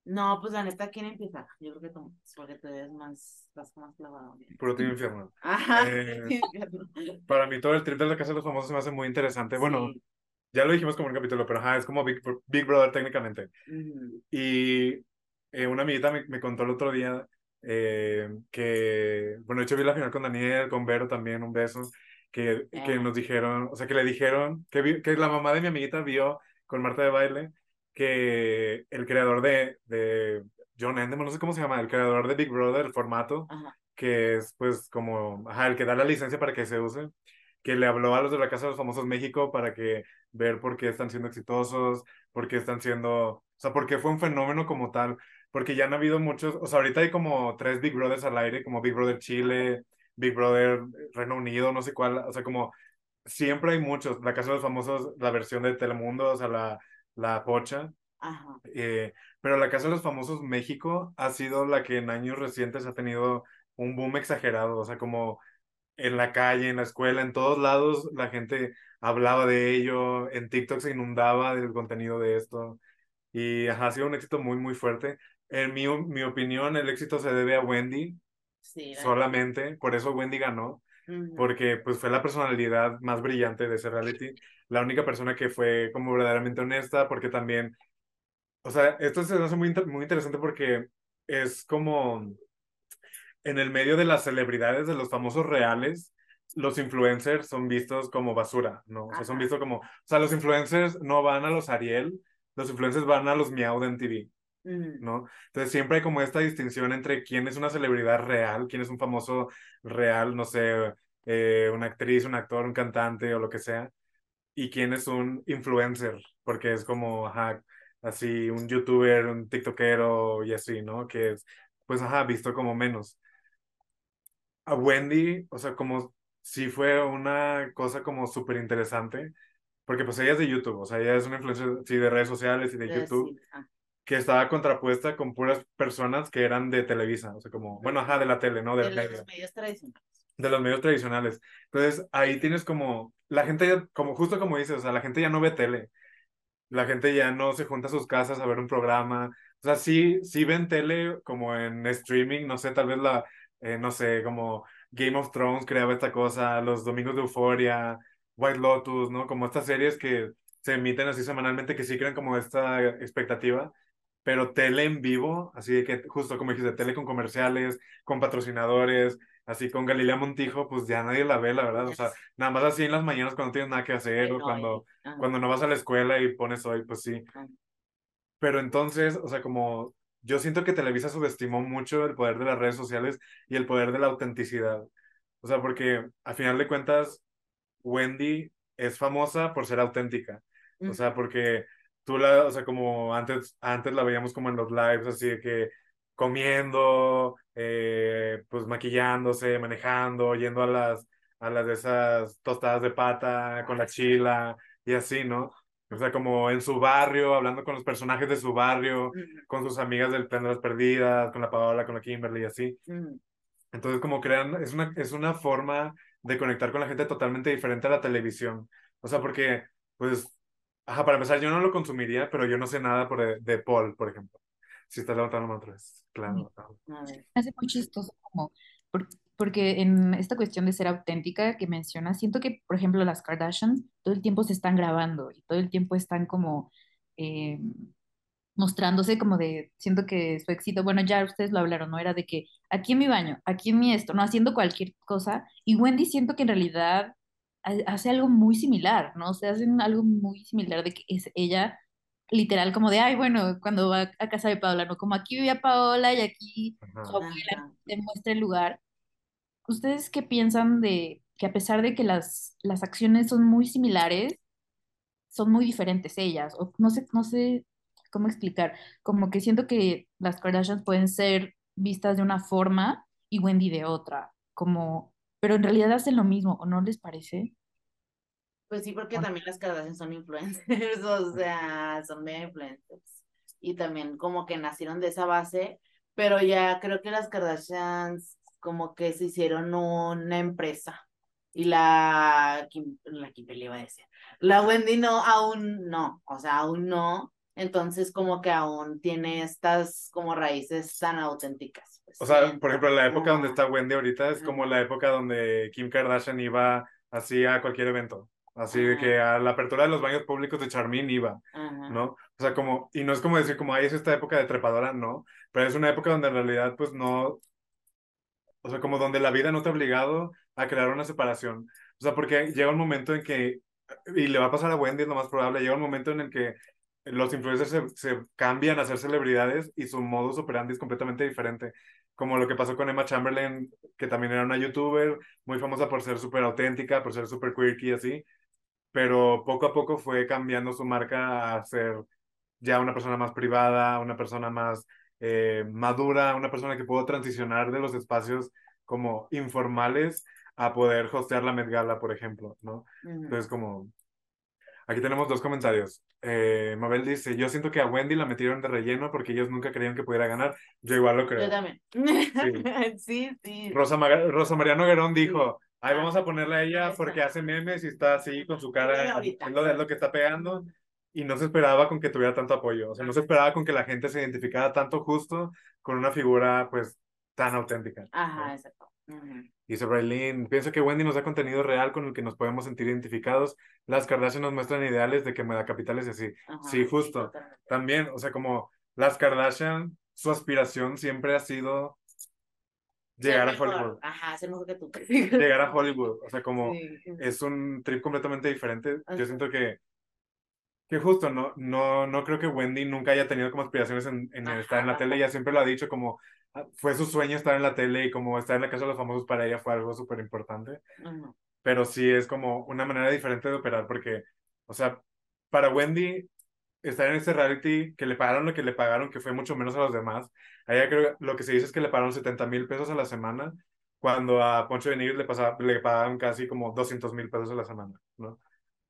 No, pues la neta, ¿quién empieza? Yo creo que tú, porque tú eres más, estás más clavado. Puro Team Infierno. Ajá. Eh. Para mí todo el trip de la Casa de los Famosos se me hace muy interesante. Bueno, Sí. ya lo dijimos como un capítulo, pero ajá, es como Big, Big Brother técnicamente. Ujú. Y eh, una amiguita me, me contó el otro día eh, que, bueno, de hecho vi la final con Daniel, con Vero también, un beso, que, que Ah. nos dijeron, o sea, que le dijeron, que, vi- que la mamá de mi amiguita vio con Marta de Baile que el creador de, de John Endeman, no sé cómo se llama, el creador de Big Brother, el formato, Ajá. que es pues como, ajá, el que da la licencia para que se use, que le habló a los de la Casa de los Famosos México para que ver por qué están siendo exitosos, por qué están siendo, o sea, por qué fue un fenómeno como tal, porque ya han habido muchos, o sea, ahorita hay como tres Big Brothers al aire, como Big Brother Chile, Big Brother Reino Unido, no sé cuál, o sea, como siempre hay muchos, la Casa de los Famosos, la versión de Telemundo, o sea, la, la pocha, Ajá. eh, pero la Casa de los Famosos México ha sido la que en años recientes ha tenido un boom exagerado, o sea, como en la calle, en la escuela, en todos lados la gente hablaba de ello, en TikTok se inundaba del contenido de esto y ajá, ha sido un éxito muy, muy fuerte. En mi, mi opinión, el éxito se debe a Wendy Sí. solamente, por eso Wendy ganó, porque pues fue la personalidad más brillante de ese reality, la única persona que fue como verdaderamente honesta, porque también, o sea, esto se me hace muy, muy interesante porque es como en el medio de las celebridades, de los famosos reales, los influencers son vistos como basura, ¿no? O sea, son vistos como, o sea, los influencers no van a los Ariel, los influencers van a los Miau de MTV. ¿no? Entonces siempre hay como esta distinción entre quién es una celebridad real, quién es un famoso real, no sé, eh, una actriz, un actor, un cantante o lo que sea, y quién es un influencer, porque es como, ajá, así, un youtuber, un tiktokero y así, ¿no? Que es, pues, ajá, visto como menos. A Wendy, o sea, como si fue una cosa como súper interesante, porque pues ella es de YouTube, o sea, ella es una influencer, sí, de redes sociales y de Eh, YouTube, sí, que estaba contrapuesta con puras personas que eran de Televisa, o sea, como, bueno, ajá, de la tele, ¿no? de medio los medios tradicionales. De los medios tradicionales. Entonces, ahí tienes como, la gente ya, como justo como dices, o sea, la gente ya no ve tele. La gente ya no se junta a sus casas a ver un programa. O sea, sí, sí ven tele como en streaming, no sé, tal vez la, eh, no sé, como Game of Thrones creaba esta cosa, los domingos de Euforia, White Lotus, ¿no? Como estas series que se emiten así semanalmente que sí crean como esta expectativa pero tele en vivo, así de que justo como dijiste, tele con comerciales, con patrocinadores, así con Galilea Montijo, pues ya nadie la ve, la verdad, o sea, nada más así en las mañanas cuando no tienes nada que hacer o cuando, ajá. cuando no vas a la escuela y pones hoy, pues sí. Pero entonces, o sea, como yo siento que Televisa subestimó mucho el poder de las redes sociales y el poder de la autenticidad. O sea, porque al final de cuentas, Wendy es famosa por ser auténtica. O sea, porque tú la, o sea, como antes, antes la veíamos como en los lives, así de que comiendo, eh, pues maquillándose, manejando, yendo a las, a las de esas tostadas de pata con la chila y así, ¿no? O sea, como en su barrio, hablando con los personajes de su barrio, con sus amigas del Plan de las Perdidas, con la Paola, con la Kimberly y así. Entonces, como crean, es una, es una forma de conectar con la gente totalmente diferente a la televisión. O sea, porque, pues, ajá, para empezar, yo no lo consumiría, pero yo no sé nada por de, de Paul, por ejemplo. Si estás levantando la otra vez. Claro. ver. hace muy chistoso como por- porque en esta cuestión de ser auténtica que mencionas, siento que, por ejemplo, las Kardashians todo el tiempo se están grabando y todo el tiempo están como eh, mostrándose como de, siento que su éxito, bueno, ya ustedes lo hablaron, ¿no? Era de que aquí en mi baño, aquí en mi esto, no haciendo cualquier cosa. Y Wendy siento que en realidad ha- hace algo muy similar, ¿no? O sea, hacen algo muy similar de que es ella literal como de, ay, bueno, cuando va a casa de Paola, ¿no? Como aquí vivía Paola y aquí Ajá. su abuela Ajá. te muestra el lugar. ¿Ustedes qué piensan de que a pesar de que las, las acciones son muy similares, son muy diferentes ellas? O no sé, no sé cómo explicar. Como que siento que las Kardashians pueden ser vistas de una forma y Wendy de otra. Como, pero en realidad hacen lo mismo, ¿o no les parece? Pues sí, porque también las Kardashian son influencers, o sea, son mega influencers. Y también como que nacieron de esa base, pero ya creo que las Kardashians como que se hicieron una empresa. Y la, Kim, la Kimberly iba a decir, la Wendy no, aún no, o sea, aún no. Entonces como que aún tiene estas como raíces tan auténticas. pues, O sea, por ejemplo, la época donde está Wendy ahorita es como la época donde Kim Kardashian iba así a cualquier evento. Así de que a la apertura de los baños públicos de Charmin iba, Ajá. ¿no? O sea, como, y no es como decir como, ahí es esta época de trepadora, no, pero es una época donde en realidad, pues no, o sea, como donde la vida no te ha obligado a crear una separación. O sea, porque llega un momento en que, y le va a pasar a Wendy, es lo más probable, llega un momento en el que los influencers se, se cambian a ser celebridades y su modus operandi es completamente diferente. Como lo que pasó con Emma Chamberlain, que también era una youtuber muy famosa por ser súper auténtica, por ser súper quirky así, pero poco a poco fue cambiando su marca a ser ya una persona más privada, una persona más eh, madura, una persona que pudo transicionar de los espacios como informales a poder hostear la Met Gala, por ejemplo, ¿no? Ujú. Entonces, como, aquí tenemos dos comentarios. Eh, Mabel dice, yo siento que a Wendy la metieron de relleno porque ellos nunca creían que pudiera ganar. Yo igual lo Yo creo. también. Sí, sí. Rosa, Rosa María Noguerón dijo, ay, Ah, vamos a ponerle a ella porque hace memes y está así con su Sí, cara, es lo, es lo que está pegando. Y no se esperaba con que tuviera tanto apoyo. O sea, no se esperaba con que la gente se identificara tanto justo con una figura, pues, tan auténtica. ¿no? Ajá, exacto. Ujú. Dice Braylin, pienso que Wendy nos da contenido real con el que nos podemos sentir identificados. Las Kardashian nos muestran ideales de que me da capitales y así. Ajá, Sí, justo. totalmente. También, o sea, como las Kardashian, su aspiración siempre ha sido llegar a. Hollywood. Ajá, ser mejor que tú. Llegar a Hollywood. O sea, como Sí. es un trip completamente diferente. Yo siento que, que justo, no, no, no creo que Wendy nunca haya tenido como aspiraciones en, en estar en la tele. Ella siempre lo ha dicho como ah, fue su sueño estar en la tele y como estar en la casa de los famosos para ella fue algo súper importante. Pero sí es como una manera diferente de operar porque, o sea, para Wendy estar en este reality que le pagaron lo que le pagaron, que fue mucho menos a los demás. A ella creo que lo que se dice es que le pagaron 70 mil pesos a la semana, cuando a Poncho de Nigris le, pasaba, le pagaban casi como 200 mil pesos a la semana, ¿no?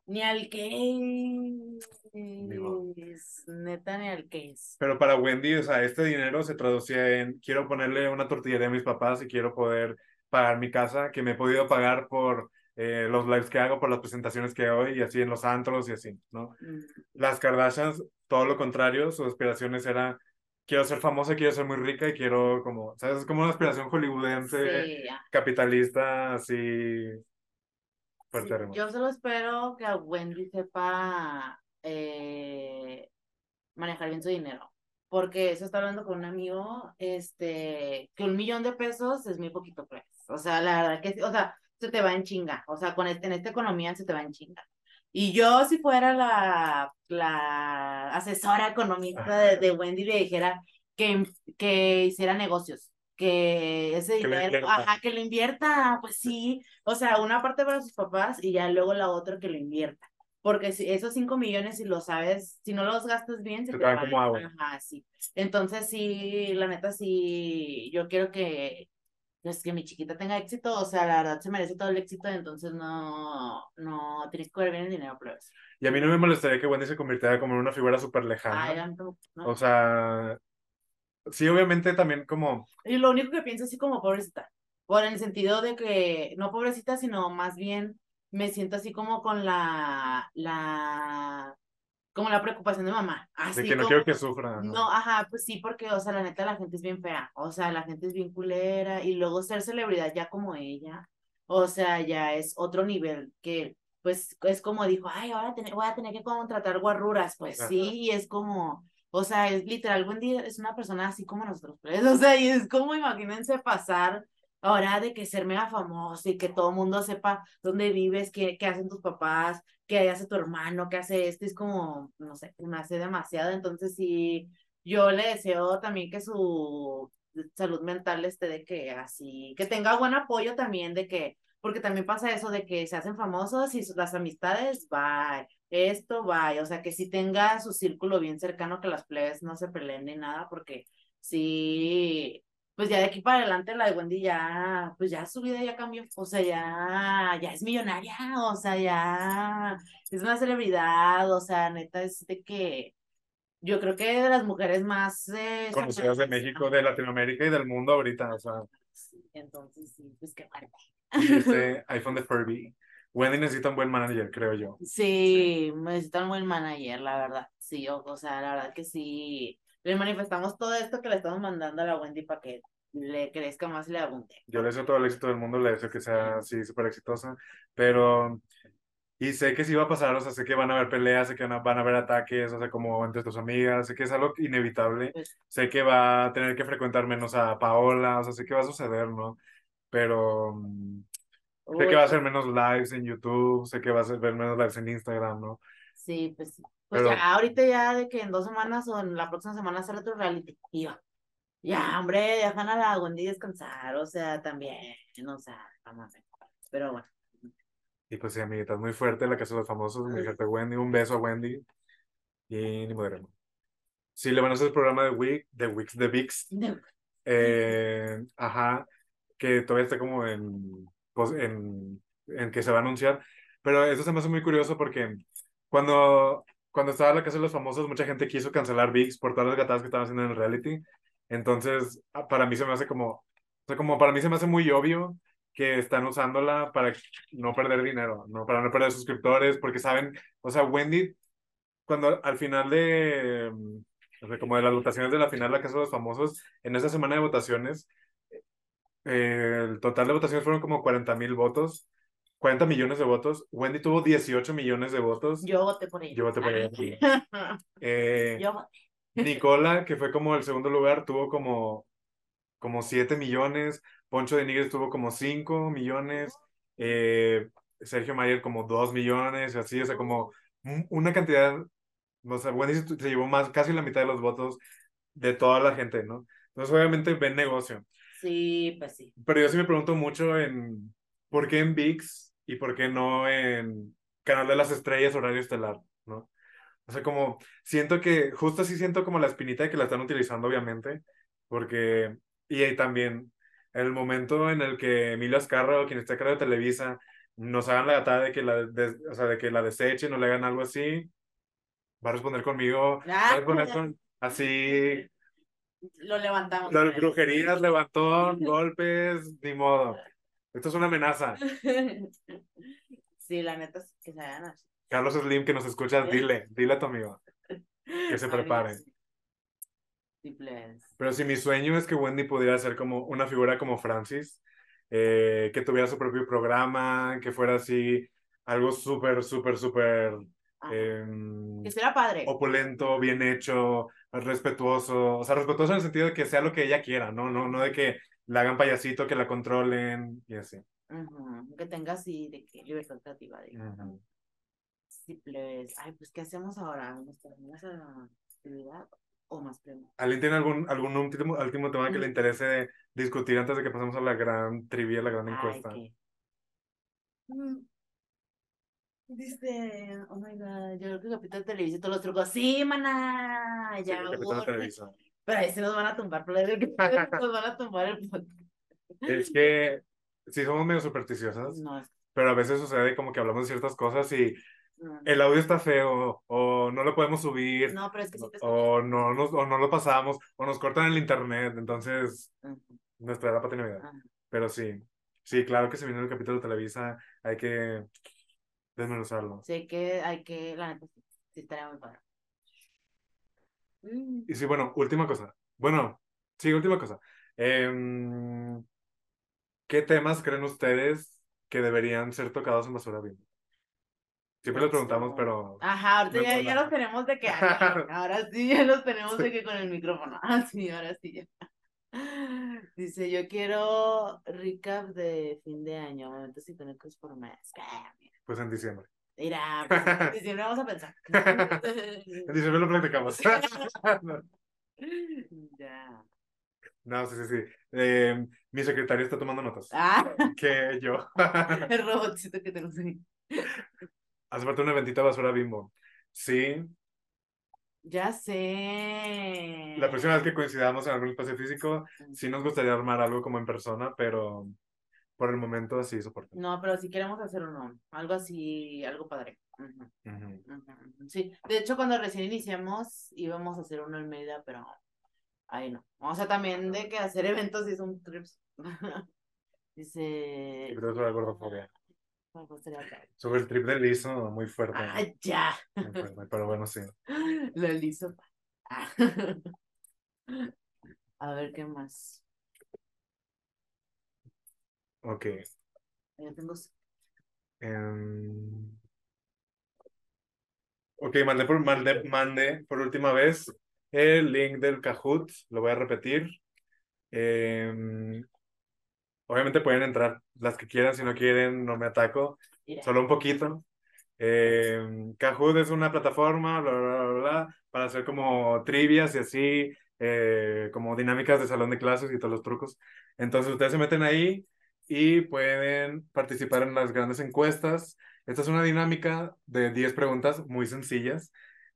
Ni al que es, neta, ni al que es. Pero para Wendy, o sea, este dinero se traducía en quiero ponerle una tortillería a mis papás y quiero poder pagar mi casa, que me he podido pagar por eh, los lives que hago, por las presentaciones que doy y así en los antros y así, ¿no? Mm, Las Kardashians, todo lo contrario, sus aspiraciones era quiero ser famosa, quiero ser muy rica y quiero como, ¿sabes? Es como una aspiración hollywoodense, Sí, capitalista, así Sí, yo solo espero que a Wendy sepa eh, manejar bien su dinero. Porque eso está hablando con un amigo, este, que un millón de pesos es muy poquito, pues. O sea, la verdad que, sí, o sea, se te va en chinga. O sea, con este, en esta economía se te va en chinga. Y yo, si fuera la, la asesora económica de, de Wendy, le dijera que, que hiciera negocios, que ese Que dinero, ajá, que lo invierta, pues sí, o sea, una parte para sus papás y ya luego la otra que lo invierta. Porque si esos cinco millones, si lo sabes, si no los gastas bien, se Se te van. como agua. Ajá, sí. Entonces, sí, la neta, sí, yo quiero que, pues, que mi chiquita tenga éxito, o sea, la verdad se merece todo el éxito, entonces no, no, tienes que ver bien el dinero, plebes. Y a mí no me molestaría que Wendy se convirtiera como en una figura súper lejana. Ay, tanto, no. O sea, sí, obviamente también como, Y lo único que pienso así como pobrecita, por el sentido de que, no pobrecita, sino más bien me siento así como con la, la, como la preocupación de mamá, de así que no como, quiero que sufra. ¿no? no, ajá, pues sí, porque, o sea, la neta, la gente es bien fea, o sea, la gente es bien culera, y luego ser celebridad ya como ella, o sea, ya es otro nivel que, pues, es como dijo, ay, ahora ten- voy a tener que contratar guarruras, pues Ajá. sí, y es como, o sea, es literal, Wendy es una persona así como nosotros, pues, o sea, y es como, imagínense pasar ahora de que ser mega famoso y que todo el mundo sepa dónde vives, qué, qué hacen tus papás, qué hace tu hermano, qué hace este, es como, no sé, me hace demasiado, entonces sí, yo le deseo también que su salud mental esté de que así, que tenga buen apoyo también de que, porque también pasa eso de que se hacen famosos y las amistades, bye, esto, bye, o sea, que sí tenga su círculo bien cercano, que las plebes no se peleen ni nada, porque sí, pues ya de aquí para adelante la de Wendy ya, pues ya su vida ya cambió, o sea, ya, ya es millonaria, o sea, ya es una celebridad, o sea, neta, es de que yo creo que de las mujeres más eh, Conocidas de México, de Latinoamérica y del mundo ahorita, o sea, Sí, entonces sí, pues qué fuerte. este iPhone de Furby. Wendy necesita un buen manager, creo yo. Sí, necesita un buen manager, la verdad. Sí, o, o sea, la verdad que sí. Le manifestamos todo esto que le estamos mandando a la Wendy para que le crezca más y le abunde. Yo le deseo todo el éxito del mundo, le deseo que sea así súper exitosa, pero... Y sé que sí va a pasar, o sea, sé que van a haber peleas, sé que van a, van a haber ataques, o sea, como entre tus amigas, sé que es algo inevitable, Pues, sé que va a tener que frecuentar menos a Paola, o sea, sé que va a suceder, ¿no? Pero mm, sé que uy, va a hacer menos lives en YouTube, sé que va a hacer menos lives en Instagram, ¿no? Sí, pues. Pues Pero- ya, ahorita ya de que en dos semanas o en la próxima semana hacer otro reality. Y yo, ya, hombre, dejan a la Wendy descansar, o sea, también, o sea, vamos a ver. Pero bueno. Y pues sí, amiguitas, muy fuerte la casa de los famosos, mi jefe Wendy, un beso a Wendy y ni moderemos. Sí, le van a hacer el programa de Week, de Weeks, de VIX, eh, ajá, que todavía está como en, pues, en, en que se va a anunciar, pero eso se me hace muy curioso porque cuando, cuando estaba la casa de los famosos, mucha gente quiso cancelar VIX por todas las gatadas que estaban haciendo en el reality, entonces a- para mí se me hace como, o sea, como para mí se me hace muy obvio que están usándola para no perder dinero, ¿no? Para no perder suscriptores, porque saben, o sea, Wendy, cuando al final de, o sea, como de las votaciones de la final de la Casa de los Famosos, en esa semana de votaciones, eh, el total de votaciones fueron como 40 mil votos, 40 millones de votos. Wendy tuvo 18 millones de votos. Yo voté por ella. Yo voté por ella. Eh, Yo voté. Nicola, que fue como el segundo lugar, tuvo como, como 7 millones. Poncho de Nigres tuvo como 5 millones. eh, Sergio Mayer como 2 millones, así, o sea, como un- una cantidad, o sea, Wendy se, se llevó más, casi la mitad de los votos de toda la gente, ¿no? Entonces, obviamente, ven negocio. Sí, pues sí. Pero yo sí me pregunto mucho en por qué en VIX y por qué no en Canal de las Estrellas, horario estelar, ¿no? O sea, como siento que, justo así siento como la espinita de que la están utilizando, obviamente, porque, y ahí también, el momento en el que Emilio Azcárraga, quien está a cargo de Televisa, nos hagan la gatada de que la, de- o sea, de que la desechen o le hagan algo así, va a responder conmigo, va a responder con así, Lo levantamos. las brujerías, levantón, golpes, ni modo. Esto es una amenaza. Sí, la neta es que se hagan. Carlos Slim, que nos escuchas, dile, dile a tu amigo. Que se prepare. please. Pero si mi sueño es que Wendy pudiera ser como una figura como Francis, eh, que tuviera su propio programa, que fuera así, algo súper, súper, súper em, Que será padre. opulento, bien hecho, respetuoso, o sea, respetuoso en el sentido de que sea lo que ella quiera, ¿no? No, no de que la hagan payasito, que la controlen y así. Ujú, Que tenga así de que libertad creativa. de- Ujú. Sí, please. Ay, pues, ¿qué hacemos ahora? ¿Nos terminamos la actividad o más preguntas? ¿Alguien tiene algún, algún último, último tema que le interese discutir antes de que pasemos a la gran trivia, la gran Ay, encuesta? ¿qué? Dice, oh my god, yo creo que Capitán Televisa todos los trucos. Sí, maná, Sí, ya, el Capitán. Televisa. Pero ahí se nos van a tumbar, pero nos van a tumbar el podcast. Es que sí somos medio supersticiosas, No, es- pero a veces sucede como que hablamos de ciertas cosas y no, el audio está feo, o no lo podemos subir, no, pero es que sí o no, nos, o no lo pasamos, o nos cortan el internet, entonces nuestra era patinevidad. ajá. Pero sí, sí, claro que se viene el capítulo de Televisa, hay que desmenuzarlo. Sé que hay que, la neta, sí, sí estaría muy padre. Mm, Y sí, bueno, última cosa. Bueno, sí, última cosa. Em, ¿qué temas creen ustedes que deberían ser tocados en Basura Bimbo? Siempre les preguntamos, pero Ajá, ahorita ya, ya los tenemos de que, ah, ahora sí, ya los tenemos de que con el micrófono. Ah, sí, ahora sí ya. Dice, yo quiero recap de fin de año, momentos icónicos por mes. Pues en diciembre. Mira, pues, en diciembre vamos a pensar. En diciembre lo platicamos. Ya. No, sí, sí, sí. Em, mi secretario está tomando notas. Ah, Que yo. el robotcito que tenemos ahí. Hace falta un eventito de Basura Bimbo. Sí, Ya sé. la próxima vez que coincidamos en algún espacio físico, sí nos gustaría armar algo como en persona, pero por el momento así soporta. No, pero si queremos hacer uno, algo así, algo padre. Sí, de hecho cuando recién iniciamos íbamos a hacer uno en Mérida, pero ahí no. O sea, también de que hacer eventos y son trips. Dice. La gordofobia. Pues, estaría padre. Sobre el trip del liso, muy fuerte. Ah, ya. muy fuerte, pero bueno, sí. Lo liso. Ah. A ver qué más. Ok. Ya tengo. Em, Ok, mandé por, mandé, mandé por última vez el link del Kahoot, lo voy a repetir. Em, obviamente pueden entrar las que quieran, si no quieren no me ataco, Mira. solo un poquito. Em, Kahoot es una plataforma, bla, bla, bla, bla, para hacer como trivias y así, eh, como dinámicas de salón de clases y todos los trucos. Entonces ustedes se meten ahí y pueden participar en las grandes encuestas. Esta es una dinámica de 10 preguntas muy sencillas.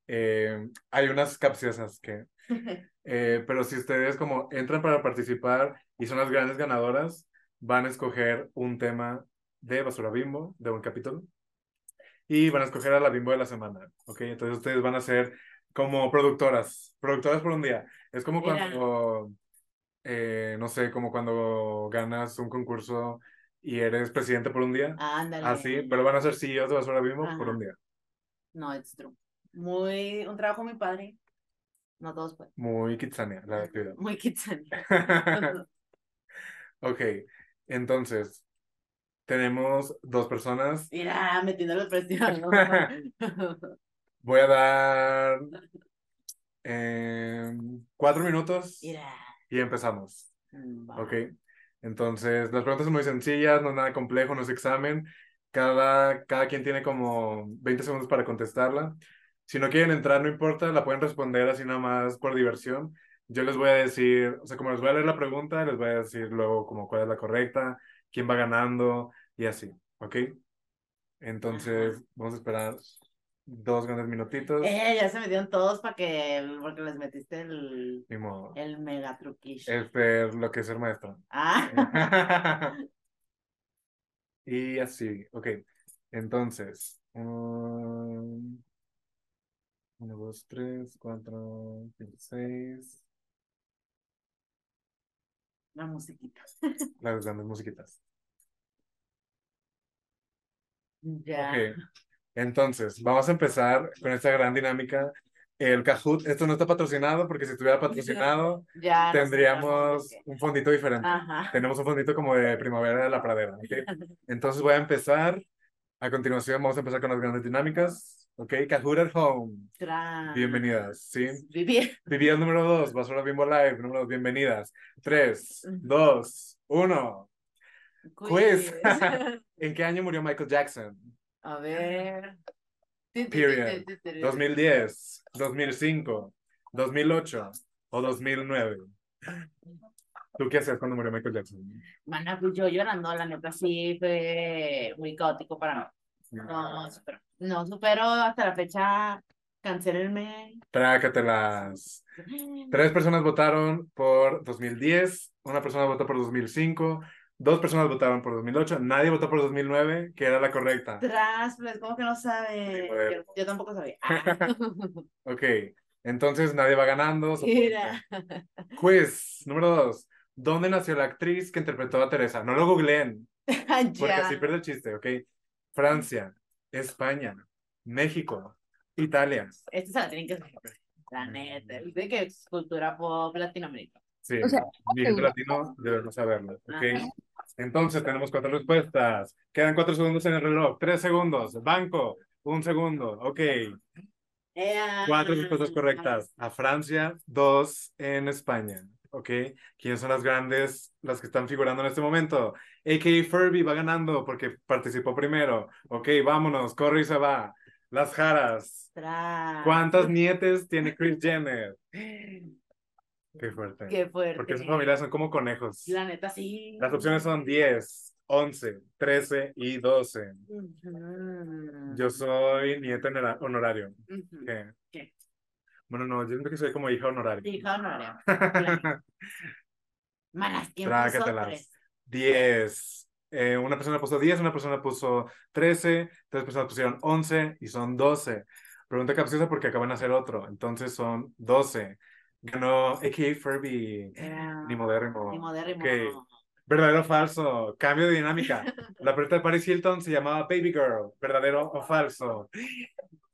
Eh, hay unas capciosas que, eh, pero si ustedes como entran para participar y son las grandes ganadoras, van a escoger un tema de Basura Bimbo, de un capítulo, y van a escoger a la Bimbo de la semana, ¿ok? Entonces ustedes van a ser como productoras, productoras por un día. Es como cuando, eh, no sé, como cuando ganas un concurso y eres presidente por un día. Ándale. Así, pero van a ser CEOs de Basura Bimbo por un día. No, it's true. Muy, un trabajo muy padre. No todos pueden. Muy kitsania la actividad. Muy kitsani. Ok, entonces, tenemos dos personas. Mira, metiéndole presión. ¿no? Voy a dar em, cuatro minutos Mira. Y empezamos. Va. Ok, entonces las preguntas son muy sencillas, no es nada complejo, no es examen. Cada, cada quien tiene como 20 segundos para contestarla. Si no quieren entrar, no importa, la pueden responder así nada más por diversión. Yo les voy a decir, o sea, como les voy a leer la pregunta, les voy a decir luego como cuál es la correcta, quién va ganando y así, ¿ok? Entonces, vamos a esperar dos grandes minutitos. Eh, ya se metieron todos para que, porque les metiste el, Ni modo. el mega ver lo que es ser maestra. Ah, Y así, ok. Entonces, um, uno, dos, tres, cuatro, cinco, seis. La musiquita. Las grandes musiquitas. Ya. Ok. Entonces, vamos a empezar con esta gran dinámica. El Kahoot, esto no está patrocinado porque si estuviera patrocinado, Ya. tendríamos de un fondito diferente. Ajá. Tenemos un fondito como de primavera de la pradera. ¿ok? Entonces voy a empezar. A continuación vamos a empezar con las grandes dinámicas. Ok, Kahoot at Home. Tras. Bienvenidas. Sí. Vivi- Vivienda número dos, Basura Bimbo Live. Número dos, bienvenidas. Tres, dos, uno. Quiz. ¿En qué año murió Michael Jackson? A ver. Period. 2010, 2005, 2008 o 2009. ¿Tú qué haces cuando murió Michael Jackson? Mana, pues yo llorando, la neta sí fue muy caótico para mí. No, supero. No supero hasta la fecha. Cancelenme. Trácatelas. Tres personas votaron por 2010, una persona votó por 2005, dos personas votaron por 2008, nadie votó por 2009, que era la correcta. Tras, pues, ¿cómo que no sabe? Sí. Yo, yo tampoco sabía. Ah. Ok, entonces nadie va ganando. Mira. Quiz número dos. ¿Dónde nació la actriz que interpretó a Teresa? No lo googleen, porque Ya. así pierde el chiste, ¿ok? Francia, España, México, Italia. Este se la tienen que saber. La neta. Dice que es cultura pop Latinoamérica. Sí, O sea, gente latino debemos saberlo, ¿ok? Ajá. Entonces tenemos cuatro respuestas. Quedan cuatro segundos en el reloj. Tres segundos. Banco. Un segundo. Ok. Cuatro respuestas correctas. A Francia, dos en España. Ok. ¿Quiénes son las grandes, las que están figurando en este momento? A.K. Furby va ganando porque participó primero. Ok, vámonos. Corre y se va. Las Jaras. ¿Cuántas nietes tiene Chris Jenner? Qué fuerte. Qué fuerte. Porque sus familias son como conejos. La neta sí. Las opciones son 10, 11, 13 y 12. Ujú. Yo soy nieto honora- honorario. ¿Qué? ¿Qué? Bueno, no, yo siento que soy como hija honoraria. Hija honoraria. Claro. Manas, ¿quién puso Trácatelas. tres? 10. Eh, una persona puso 10, una persona puso 13, tres personas pusieron 11 y son 12. Pregunta capciosa porque acaban de hacer otro. Entonces son 12. Ganó A.K. Furby. Era- Ni modérrimo. Ni modérrimo. Ok. ¿Verdadero o falso? Cambio de dinámica. La perrita de Paris Hilton se llamaba Baby Girl. ¿Verdadero o falso?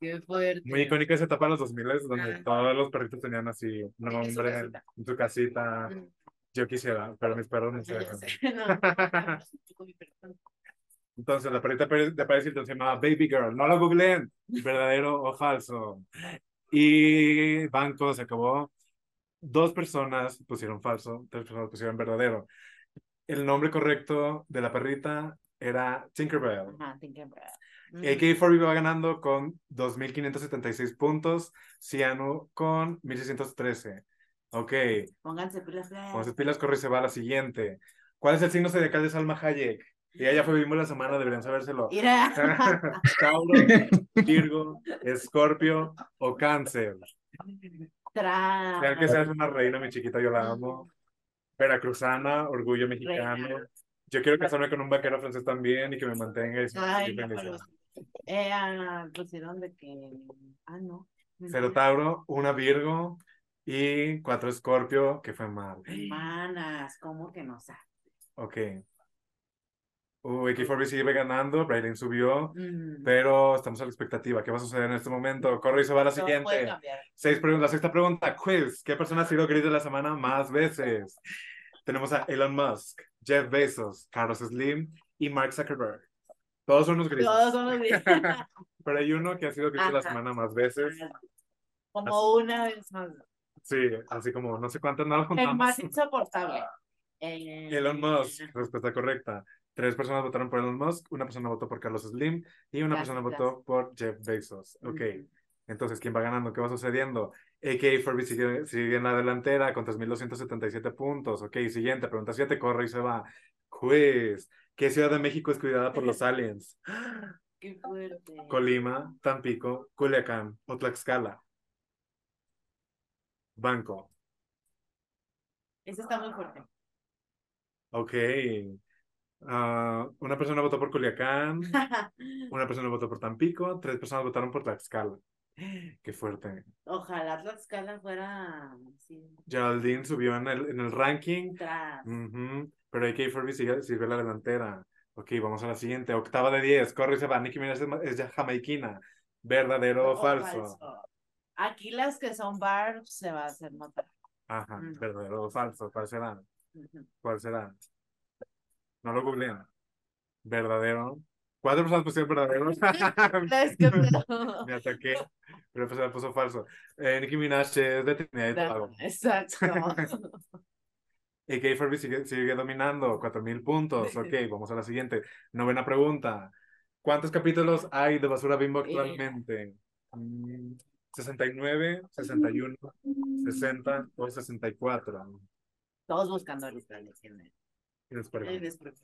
Qué fuerte. Muy icónica esa etapa de los 2000 donde Ah. todos los perritos tenían así un En su nombre en, en su casita. Mm. Yo quisiera, pero mis perros no se dejan. Entonces, la perrita de Paris Hilton se llamaba Baby Girl. No lo googleen. ¿Verdadero o falso? Y banco se acabó. Dos personas pusieron falso, tres personas pusieron verdadero. El nombre correcto de la perrita era Tinkerbell. Ajá, Tinkerbell. Mm. AK Furby va ganando con 2.576 puntos, Ciano con 1.613. Ok, Pónganse pilas. con sus pilas corre y se va a la siguiente. ¿Cuál es el signo zodiacal de Salma Hayek? Ella ya fue Bimbo la semana, deberían sabérselo. Tauro, Virgo, Escorpio o Cáncer. Tras. Vean que seas una reina, mi chiquita, yo la amo. Veracruzana, orgullo mexicano. Reina. Yo quiero casarme con un vaquero francés también y que me mantenga y Ay, no, pero- Eh, pusieron de que. Ah, no. Cero Tauro, una Virgo y cuatro Escorpio, que fue mal. Manas, ¿cómo que no sabes? Ok. Uy, K4B sigue ganando, Brayden subió, Mm. pero estamos a la expectativa. ¿Qué va a suceder en este momento? Corre y se va a la puede siguiente. Seis preguntas. La sexta pregunta, quiz. ¿Qué persona ha sido gris de la semana más veces? Tenemos a Elon Musk, Jeff Bezos, Carlos Slim y Mark Zuckerberg. Todos son los grises. Todos son los grises. Pero hay uno que ha sido gris de la Ajá. semana más veces. Como una vez más. Sí, así como no sé cuántas, no lo El contamos. más insoportable. Eh, Elon Musk, respuesta correcta. Tres personas votaron por Elon Musk, una persona votó por Carlos Slim y una Gracias, persona votó por Jeff Bezos. Ok, entonces, ¿quién va ganando? ¿Qué va sucediendo? AK Furby sigue, sigue en la delantera con 3.277 puntos. Ok, siguiente, pregunta 7, corre y se va. Quiz. ¿Qué ciudad de México es cuidada por los aliens? Qué fuerte. Colima, Tampico, Culiacán o Tlaxcala. Banco. Eso está muy fuerte. Ok. Ah, una persona votó por Culiacán, una persona votó por Tampico, tres personas votaron por Tlaxcala. Qué fuerte. Ojalá Tlaxcala fuera así, Geraldine subió en el, en el ranking, atrás. ujú, pero AK Furby sigue, sigue la delantera. Ok, vamos a la siguiente. Octava de 10. Corre y se va. Nicki Minaj es, es ya jamaiquina. ¿Verdadero o O falso? Aquí las que son barbs se va a hacer notar. Ajá, verdadero o falso. ¿Cuál será? ¿Cuál será? No lo googleen. ¿Verdadero? Cuatro personas pusieron verdadero. Me ataqué. Pero pues puso falso. Eh, Nicki Minaj es de Trinidad y Tobago. Exacto. AK Furby sigue, sigue dominando. 4000 puntos. Ok, vamos a la siguiente. Novena pregunta. ¿Cuántos capítulos hay de Basura Bimbo actualmente? Mm, 69, 61, 60 o 64. Todos buscando ahorita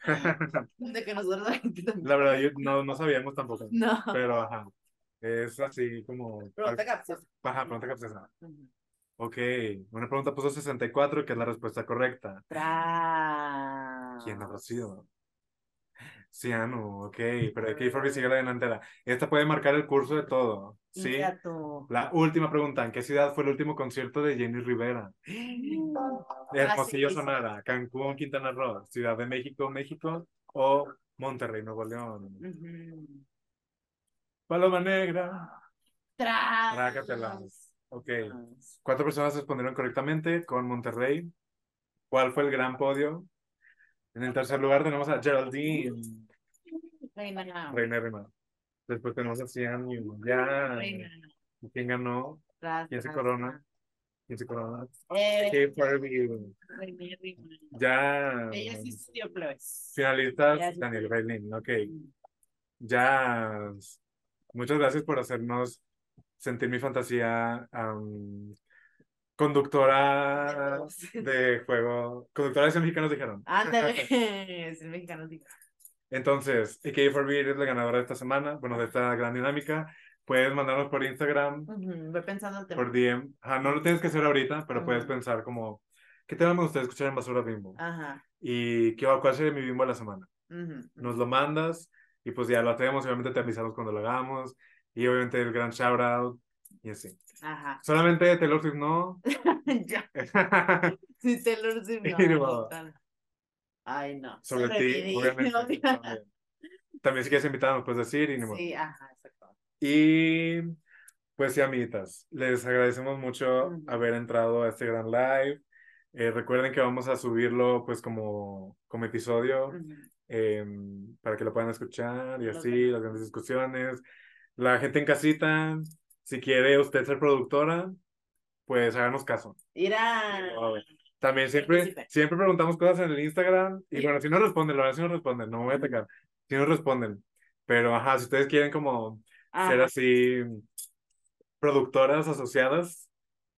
De que nosotros la verdad, yo no, no sabíamos tampoco. No. Pero, ajá. Es así como. Pregunta capciosa. Ajá, pregunta capciosa. Ujú. Ok. Una pregunta puso 64, que es la respuesta correcta. Tras. ¿Quién habrá sido? Ciano, ok. Pero aquí Furby sigue la delantera. Esta puede marcar el curso de todo. Sí. La última pregunta. ¿En qué ciudad fue el último concierto de Jenny Rivera? Hermosillo. Sonora, Cancún, Quintana Roo, Ciudad de México, México o Monterrey, Nuevo León. Ujú. Paloma Negra. Tras. Trácatela. Ok. Cuatro personas respondieron correctamente con Monterrey. ¿Cuál fue el gran podio? En el tercer lugar tenemos a Geraldine, Reina. Reina Después tenemos a Cian Ya. ¿Quién ganó? ¿Quién se corona? ¿Quién se corona? Eh. Ya. Ella sí plebes. Finalistas. Daniel Reilin. Ok. Ya. Muchas gracias por hacernos sentir mi fantasía. Conductora de juego. Conductora de 100 mexicanos dijeron. Ándale. Es el mexicano. digo. Entonces, AK4B eres la ganadora de esta semana, bueno, de esta gran dinámica. Puedes mandarnos por Instagram, Ujú, Voy pensando el tema. por DM. Ajá, no lo tienes que hacer ahorita, pero puedes pensar como, ¿qué tema me gustaría escuchar en Basura Bimbo? Ajá. Y ¿qué, cuál sería mi bimbo de la semana? ujú, Nos lo mandas y pues ya lo hacemos, obviamente te avisamos cuando lo hagamos. Y obviamente el gran shout out y así. Ajá. Solamente Taylor Swift no. ya. Sí, Taylor Swift. No. Ay, no. Sobre ti, obviamente. También. También si quieres invitar nos puedes decir y ni modo. Sí, ajá, exacto. Y pues sí, amiguitas, les agradecemos mucho Ujú. haber entrado a este gran live. Eh, recuerden que vamos a subirlo pues como, como episodio em, para que lo puedan escuchar y así, las grandes discusiones. La gente en casita, si quiere usted ser productora, pues háganos caso. Mira. También siempre, siempre preguntamos cosas en el Instagram y bueno, si no responden, la verdad si no responden, no me voy a atacar, si no responden. Pero ajá, si ustedes quieren como ser Ajá. así productoras asociadas,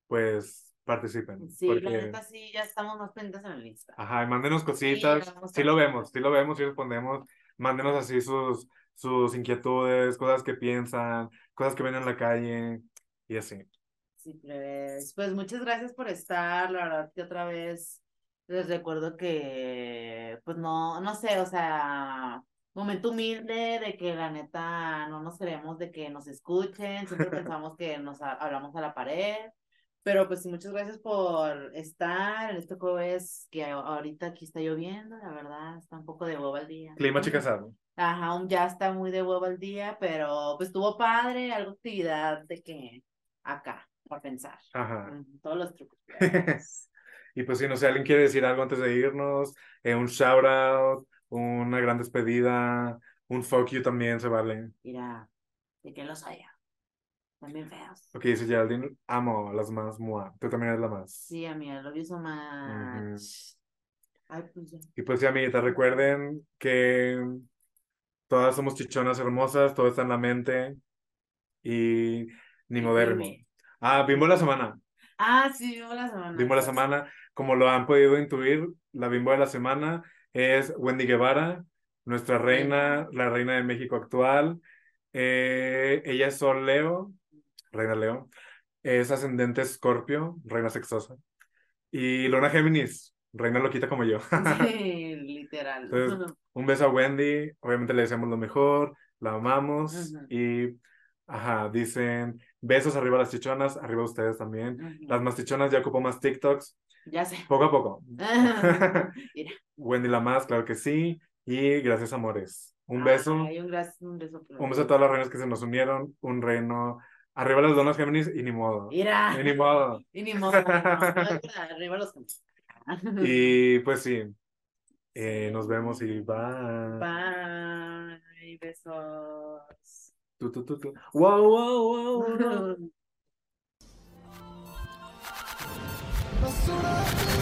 pues participen. Sí, la porque, neta sí, ya estamos más pendientes en el Insta. ajá, y mándenos cositas, Sí, sí lo vemos, sí lo vemos, sí respondemos, mándenos así sus, sus inquietudes, cosas que piensan, cosas que ven en la calle y así. Sí, plebes. Pues muchas gracias por estar. La verdad que otra vez les recuerdo que, pues no, no sé, o sea, momento humilde de que la neta no nos creemos de que nos escuchen, siempre pensamos que nos ha- hablamos a la pared. Pero pues muchas gracias por estar en este jueves que ahorita aquí está lloviendo, la verdad, está un poco de huevo al día. Clima chicasado. Ajá, un- ya está muy de huevo al día, pero pues estuvo padre, algo actividad de que acá, por pensar. Ajá. Todos los trucos. Y pues si no sé, alguien quiere decir algo antes de irnos, eh, un shout out, una gran despedida, un fuck you también se vale. Mira, de que los haya. También feos. Ok, dice Geraldine, amo a las más, mua. Tú también eres la más. Sí, amiga, lo much. Ay, pues ya. Y pues sí, amiguitas, recuerden que todas somos chichonas hermosas, todo está en la mente y ni. Bimbo. Ah, Bimbo de la semana. Ah, sí, vimos la semana. Bimbo de la semana, como lo han podido intuir, la Bimbo de la semana es Wendy Guevara, nuestra reina, la reina de México actual. Eh, ella es Sol Leo, reina Leo. Es ascendente Escorpio, reina sexosa. Y Luna Géminis, reina loquita como yo. Sí, literal. Entonces, un beso a Wendy, obviamente le deseamos lo mejor, la amamos Ujú. y, ajá, dicen besos arriba a las chichonas, arriba a ustedes también. Ujú. Las más chichonas ya ocupo más TikToks, Ya sé. poco a poco. Mira. Wendy la más, claro que sí, y gracias amores. Un beso, Ay, un, gra- un beso. un beso a todas las reinas que se nos unieron, un reino, arriba las donas Géminis y ni modo. Mira. Y ni modo. Y ni modo. Arriba los Y pues sí, eh, nos vemos y bye. Bye. Besos. Tu, tu, tu, tu. Wow, wow, wow, wow.